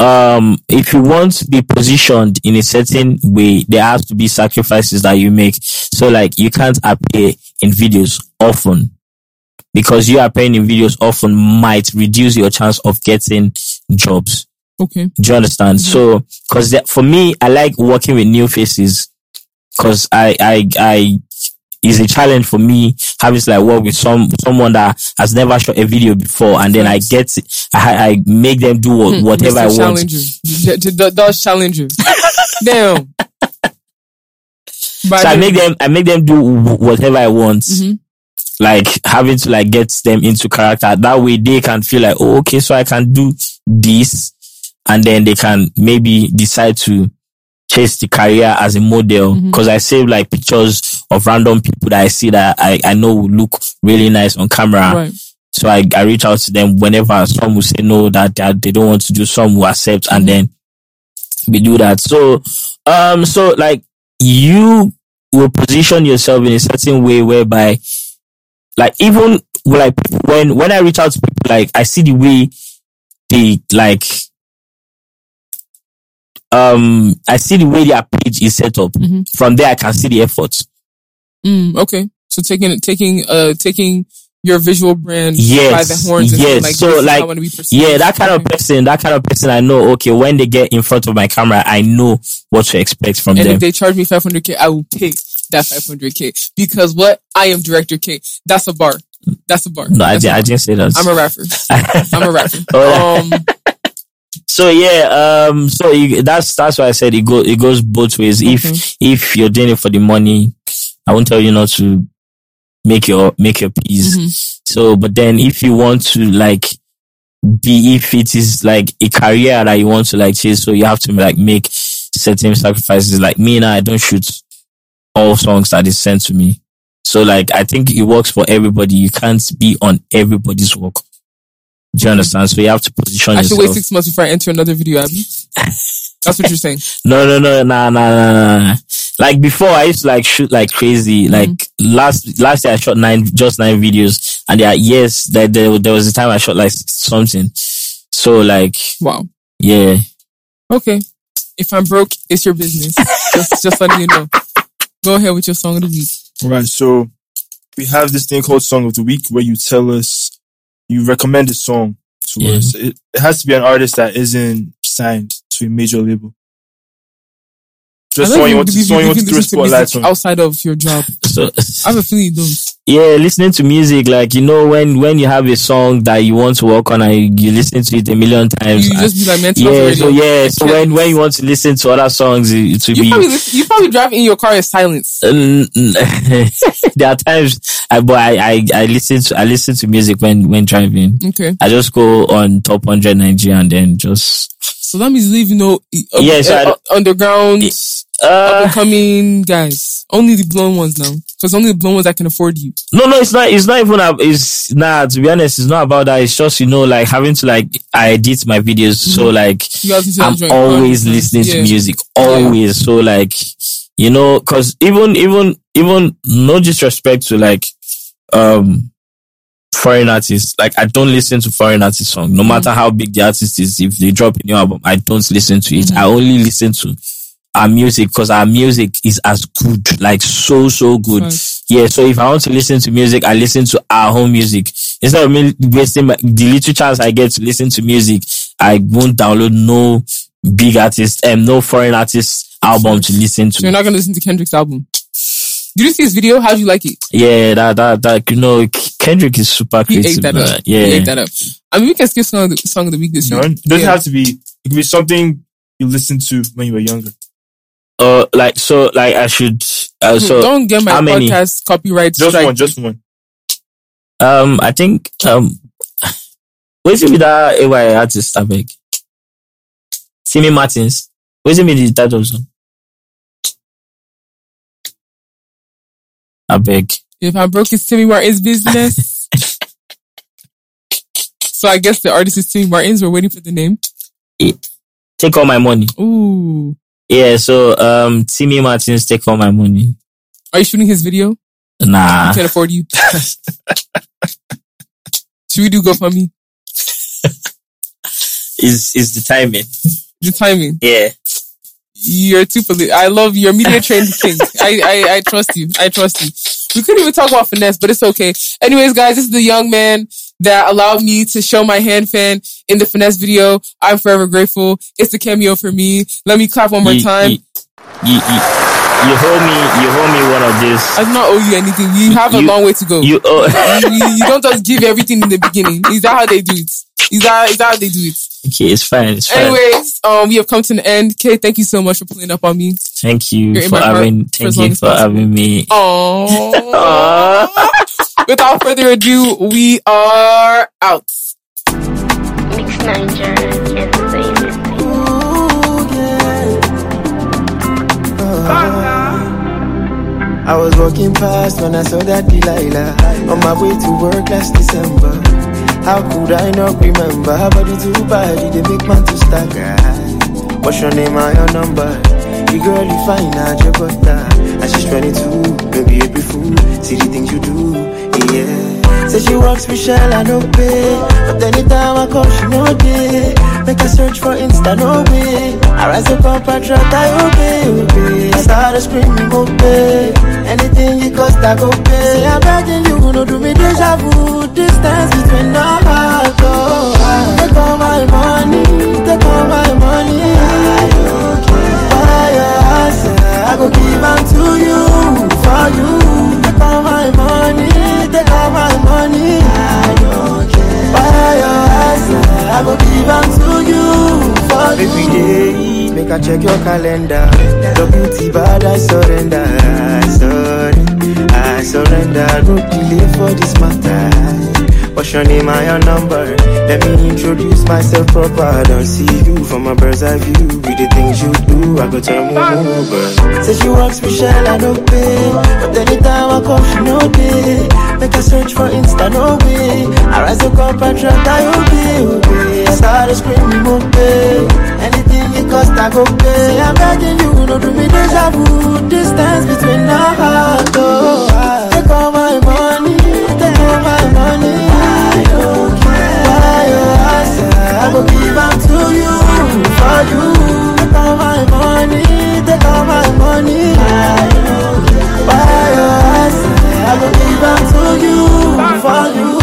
um, if you want to be positioned in a certain way, there has to be sacrifices that you make. So like you can't appear in videos often because you appearing in videos often might reduce your chance of getting jobs. Okay. Do you understand? So, cause that, for me, I like working with new faces. Cause I, I, I, it's a challenge for me having to like work with some, someone that has never shot a video before and then I get, I, I make them do what, whatever I want. Challenger. D- d- d- Dodge Damn. But So I make them, I make them do whatever I want. Mhm. Like having to like get them into character. That way they can feel like, oh, okay, so I can do this. And then they can maybe decide to chase the career as a model. Mhm. Cause I save like pictures of random people that I see that I, I know will look really nice on camera. Right. So I, I reach out to them whenever some will say no, that they, they don't want to do, some will accept, and Mhm. then we do that. So, um, so like you will position yourself in a certain way whereby, like even like when when I reach out to people, like I see the way they like, um, I see the way their page is set up. Mhm. From there, I can see the effort. Mm, okay. So taking taking uh taking your visual brand Yes, by the horns and yes. like So, this is how like, I want to be perceived. Yeah, that kind of person, that kind of person, I know, okay, when they get in front of my camera, I know what to expect from them. And them. if they charge me 500k, I will pay that 500k because what I am director K. That's a bar. That's a bar. no, I, That's di- a I didn't say that. I'm a rapper. I'm a rapper. Oh, Um, so yeah, um, so you, that's, that's why I said it go, it goes both ways. If, Mhm. if you're doing it for the money, I won't tell you not to make your, make your peace. mhm. So, but then if you want to like be, if it is like a career that you want to like chase, so you have to like make certain sacrifices. Like me now, I don't shoot all songs that is sent to me. So like, I think it works for everybody. You can't be on everybody's work. Do you understand? So you have to position yourself. I should yourself. wait six months before I enter another video, Abby. That's what you're saying. No, no, no, nah, nah, nah, nah, nah. Like before, I used to like shoot like crazy. Mm-hmm. Like last last year, I shot nine, just nine videos, and yeah, yes, there, there there was a time I shot like something. So like, Wow. yeah, Okay. If I'm broke, it's your business. just, just letting you know. Go ahead with your song of the week. All right, so we have this thing called Song of the Week where you tell us, you recommend a song to Yeah. us. It, it has to be an artist that isn't signed to a major label. Just I someone you want to, believe someone you you want to can throw listen spotlight music on. outside of your job. so I have a feeling you don't. Yeah, listening to music, like you know, when when you have a song that you want to work on and you, you listen to it a million times. You and- just be like mental yeah, so yeah, so when when you want to listen to other songs, it, it You be. probably you probably drive in your car in silence. There are times I, but I, I, I listen to I listen to music when when driving. Okay, I just go on top hundred Nigeria and then just so that means leave no uh, Yeah, so uh, don't- underground, up uh and coming guys. Only the blown ones now, because only the blown ones that can afford you. no no it's not it's not even a, it's nah to be honest it's not about that. It's just you know like having to like I edit my videos. So like You guys listen to I'm joint. always Oh, listening to music. Always. So like you know cause even even even no disrespect to like um foreign artists. Like I don't listen to foreign artist song no matter how big the artist is if they drop a new album I don't listen to it. I only listen to our music because our music is as good like so so good Right. yeah so if I want to listen to music I listen to our home music instead of me wasting my, the little chance I get to listen to music I won't download no big artist and no foreign artist album to listen So you're not gonna listen to Kendrick's album. Did you see his video? How do you like it? yeah that that that you know Kendrick is super He creative ate that up. yeah He ate that up. I mean, we can skip song of the, song of the week this You know, week. it doesn't Yeah. have to be, it can be something you listened to when you were younger. Uh like so like I should uh, so Don't get my how many? podcast copyright Just strike. one, just one. Um, I think um, what's it with that AY artist? I beg. Simi Martins. What's it with the title song? I beg. If I'm broke, it's Timmy Martin's business. so I guess the artist is Timmy Martin's. We're waiting for the name. It, Take all my money. Ooh. Yeah, so um, Timmy Martins, take all my money. Are you shooting his video? Nah, I can't afford you. Should we do GoFundMe? is is the timing? The timing. Yeah. You're too polite. I love your media trained king. I, I, I trust you. I trust you. We couldn't even talk about finesse, but it's okay. Anyways, guys, this is the young man that allowed me to show my hand fan in the finesse video. I'm forever grateful. It's a cameo for me. Let me clap one more You- time. You, you, you, hold me, you hold me one of this. I do not owe you anything. We have a You- long way to go. You, oh, you, you- don't just give everything in the beginning. Is that how they do it? Is that, is that how they do it? okay, it's fine, it's fine. Anyways, um, we have come to an end. Kay, thank you so much for pulling up on me. Thank you You're for having, thank you for having me. Oh. Without further ado, we are out. Mix Niger Entertainment. I was walking past when I saw that Delilah on my way to work last December. How could I not remember? Her body too bad, you they make man to stagger. What's your name and your number? Girl you find out your butter, and she's 22, maybe April fool. See the things you do, yeah. Say she works with Shell, I no pay, but anytime I call, she no day. Make a search for Insta, no way. I rise up on patriot, oh, I obey, obey. I started screaming, obey. Anything you cost, I go pay. I'm begging you, no do me deja vu. Distance between our hearts, oh. Take all my money, take all my money. My money. I don't care. Buy your house, I go give them to you, for you. Every day, make I check your calendar. The beauty bad, I surrender, I surrender, I surrender. No delay for this matter. What's your name and your number? Let me introduce myself proper. I don't see you from a bird's eye view. With the things you do, I go turn me over. Say she works Michelle, I don't pay. But anytime I come, she no day. Make a search for Insta, no way. I rise a cup and drop, I obey, obey. I started screaming, oh, pay. Anything it cost, I go pay. Say I'm begging you, no do me deja vu. Distance between our hearts, oh. Take all my money, take all my money. I go give am to you, for you. Take all my money, take all my money. Buy your ass, I go give am to you, for you.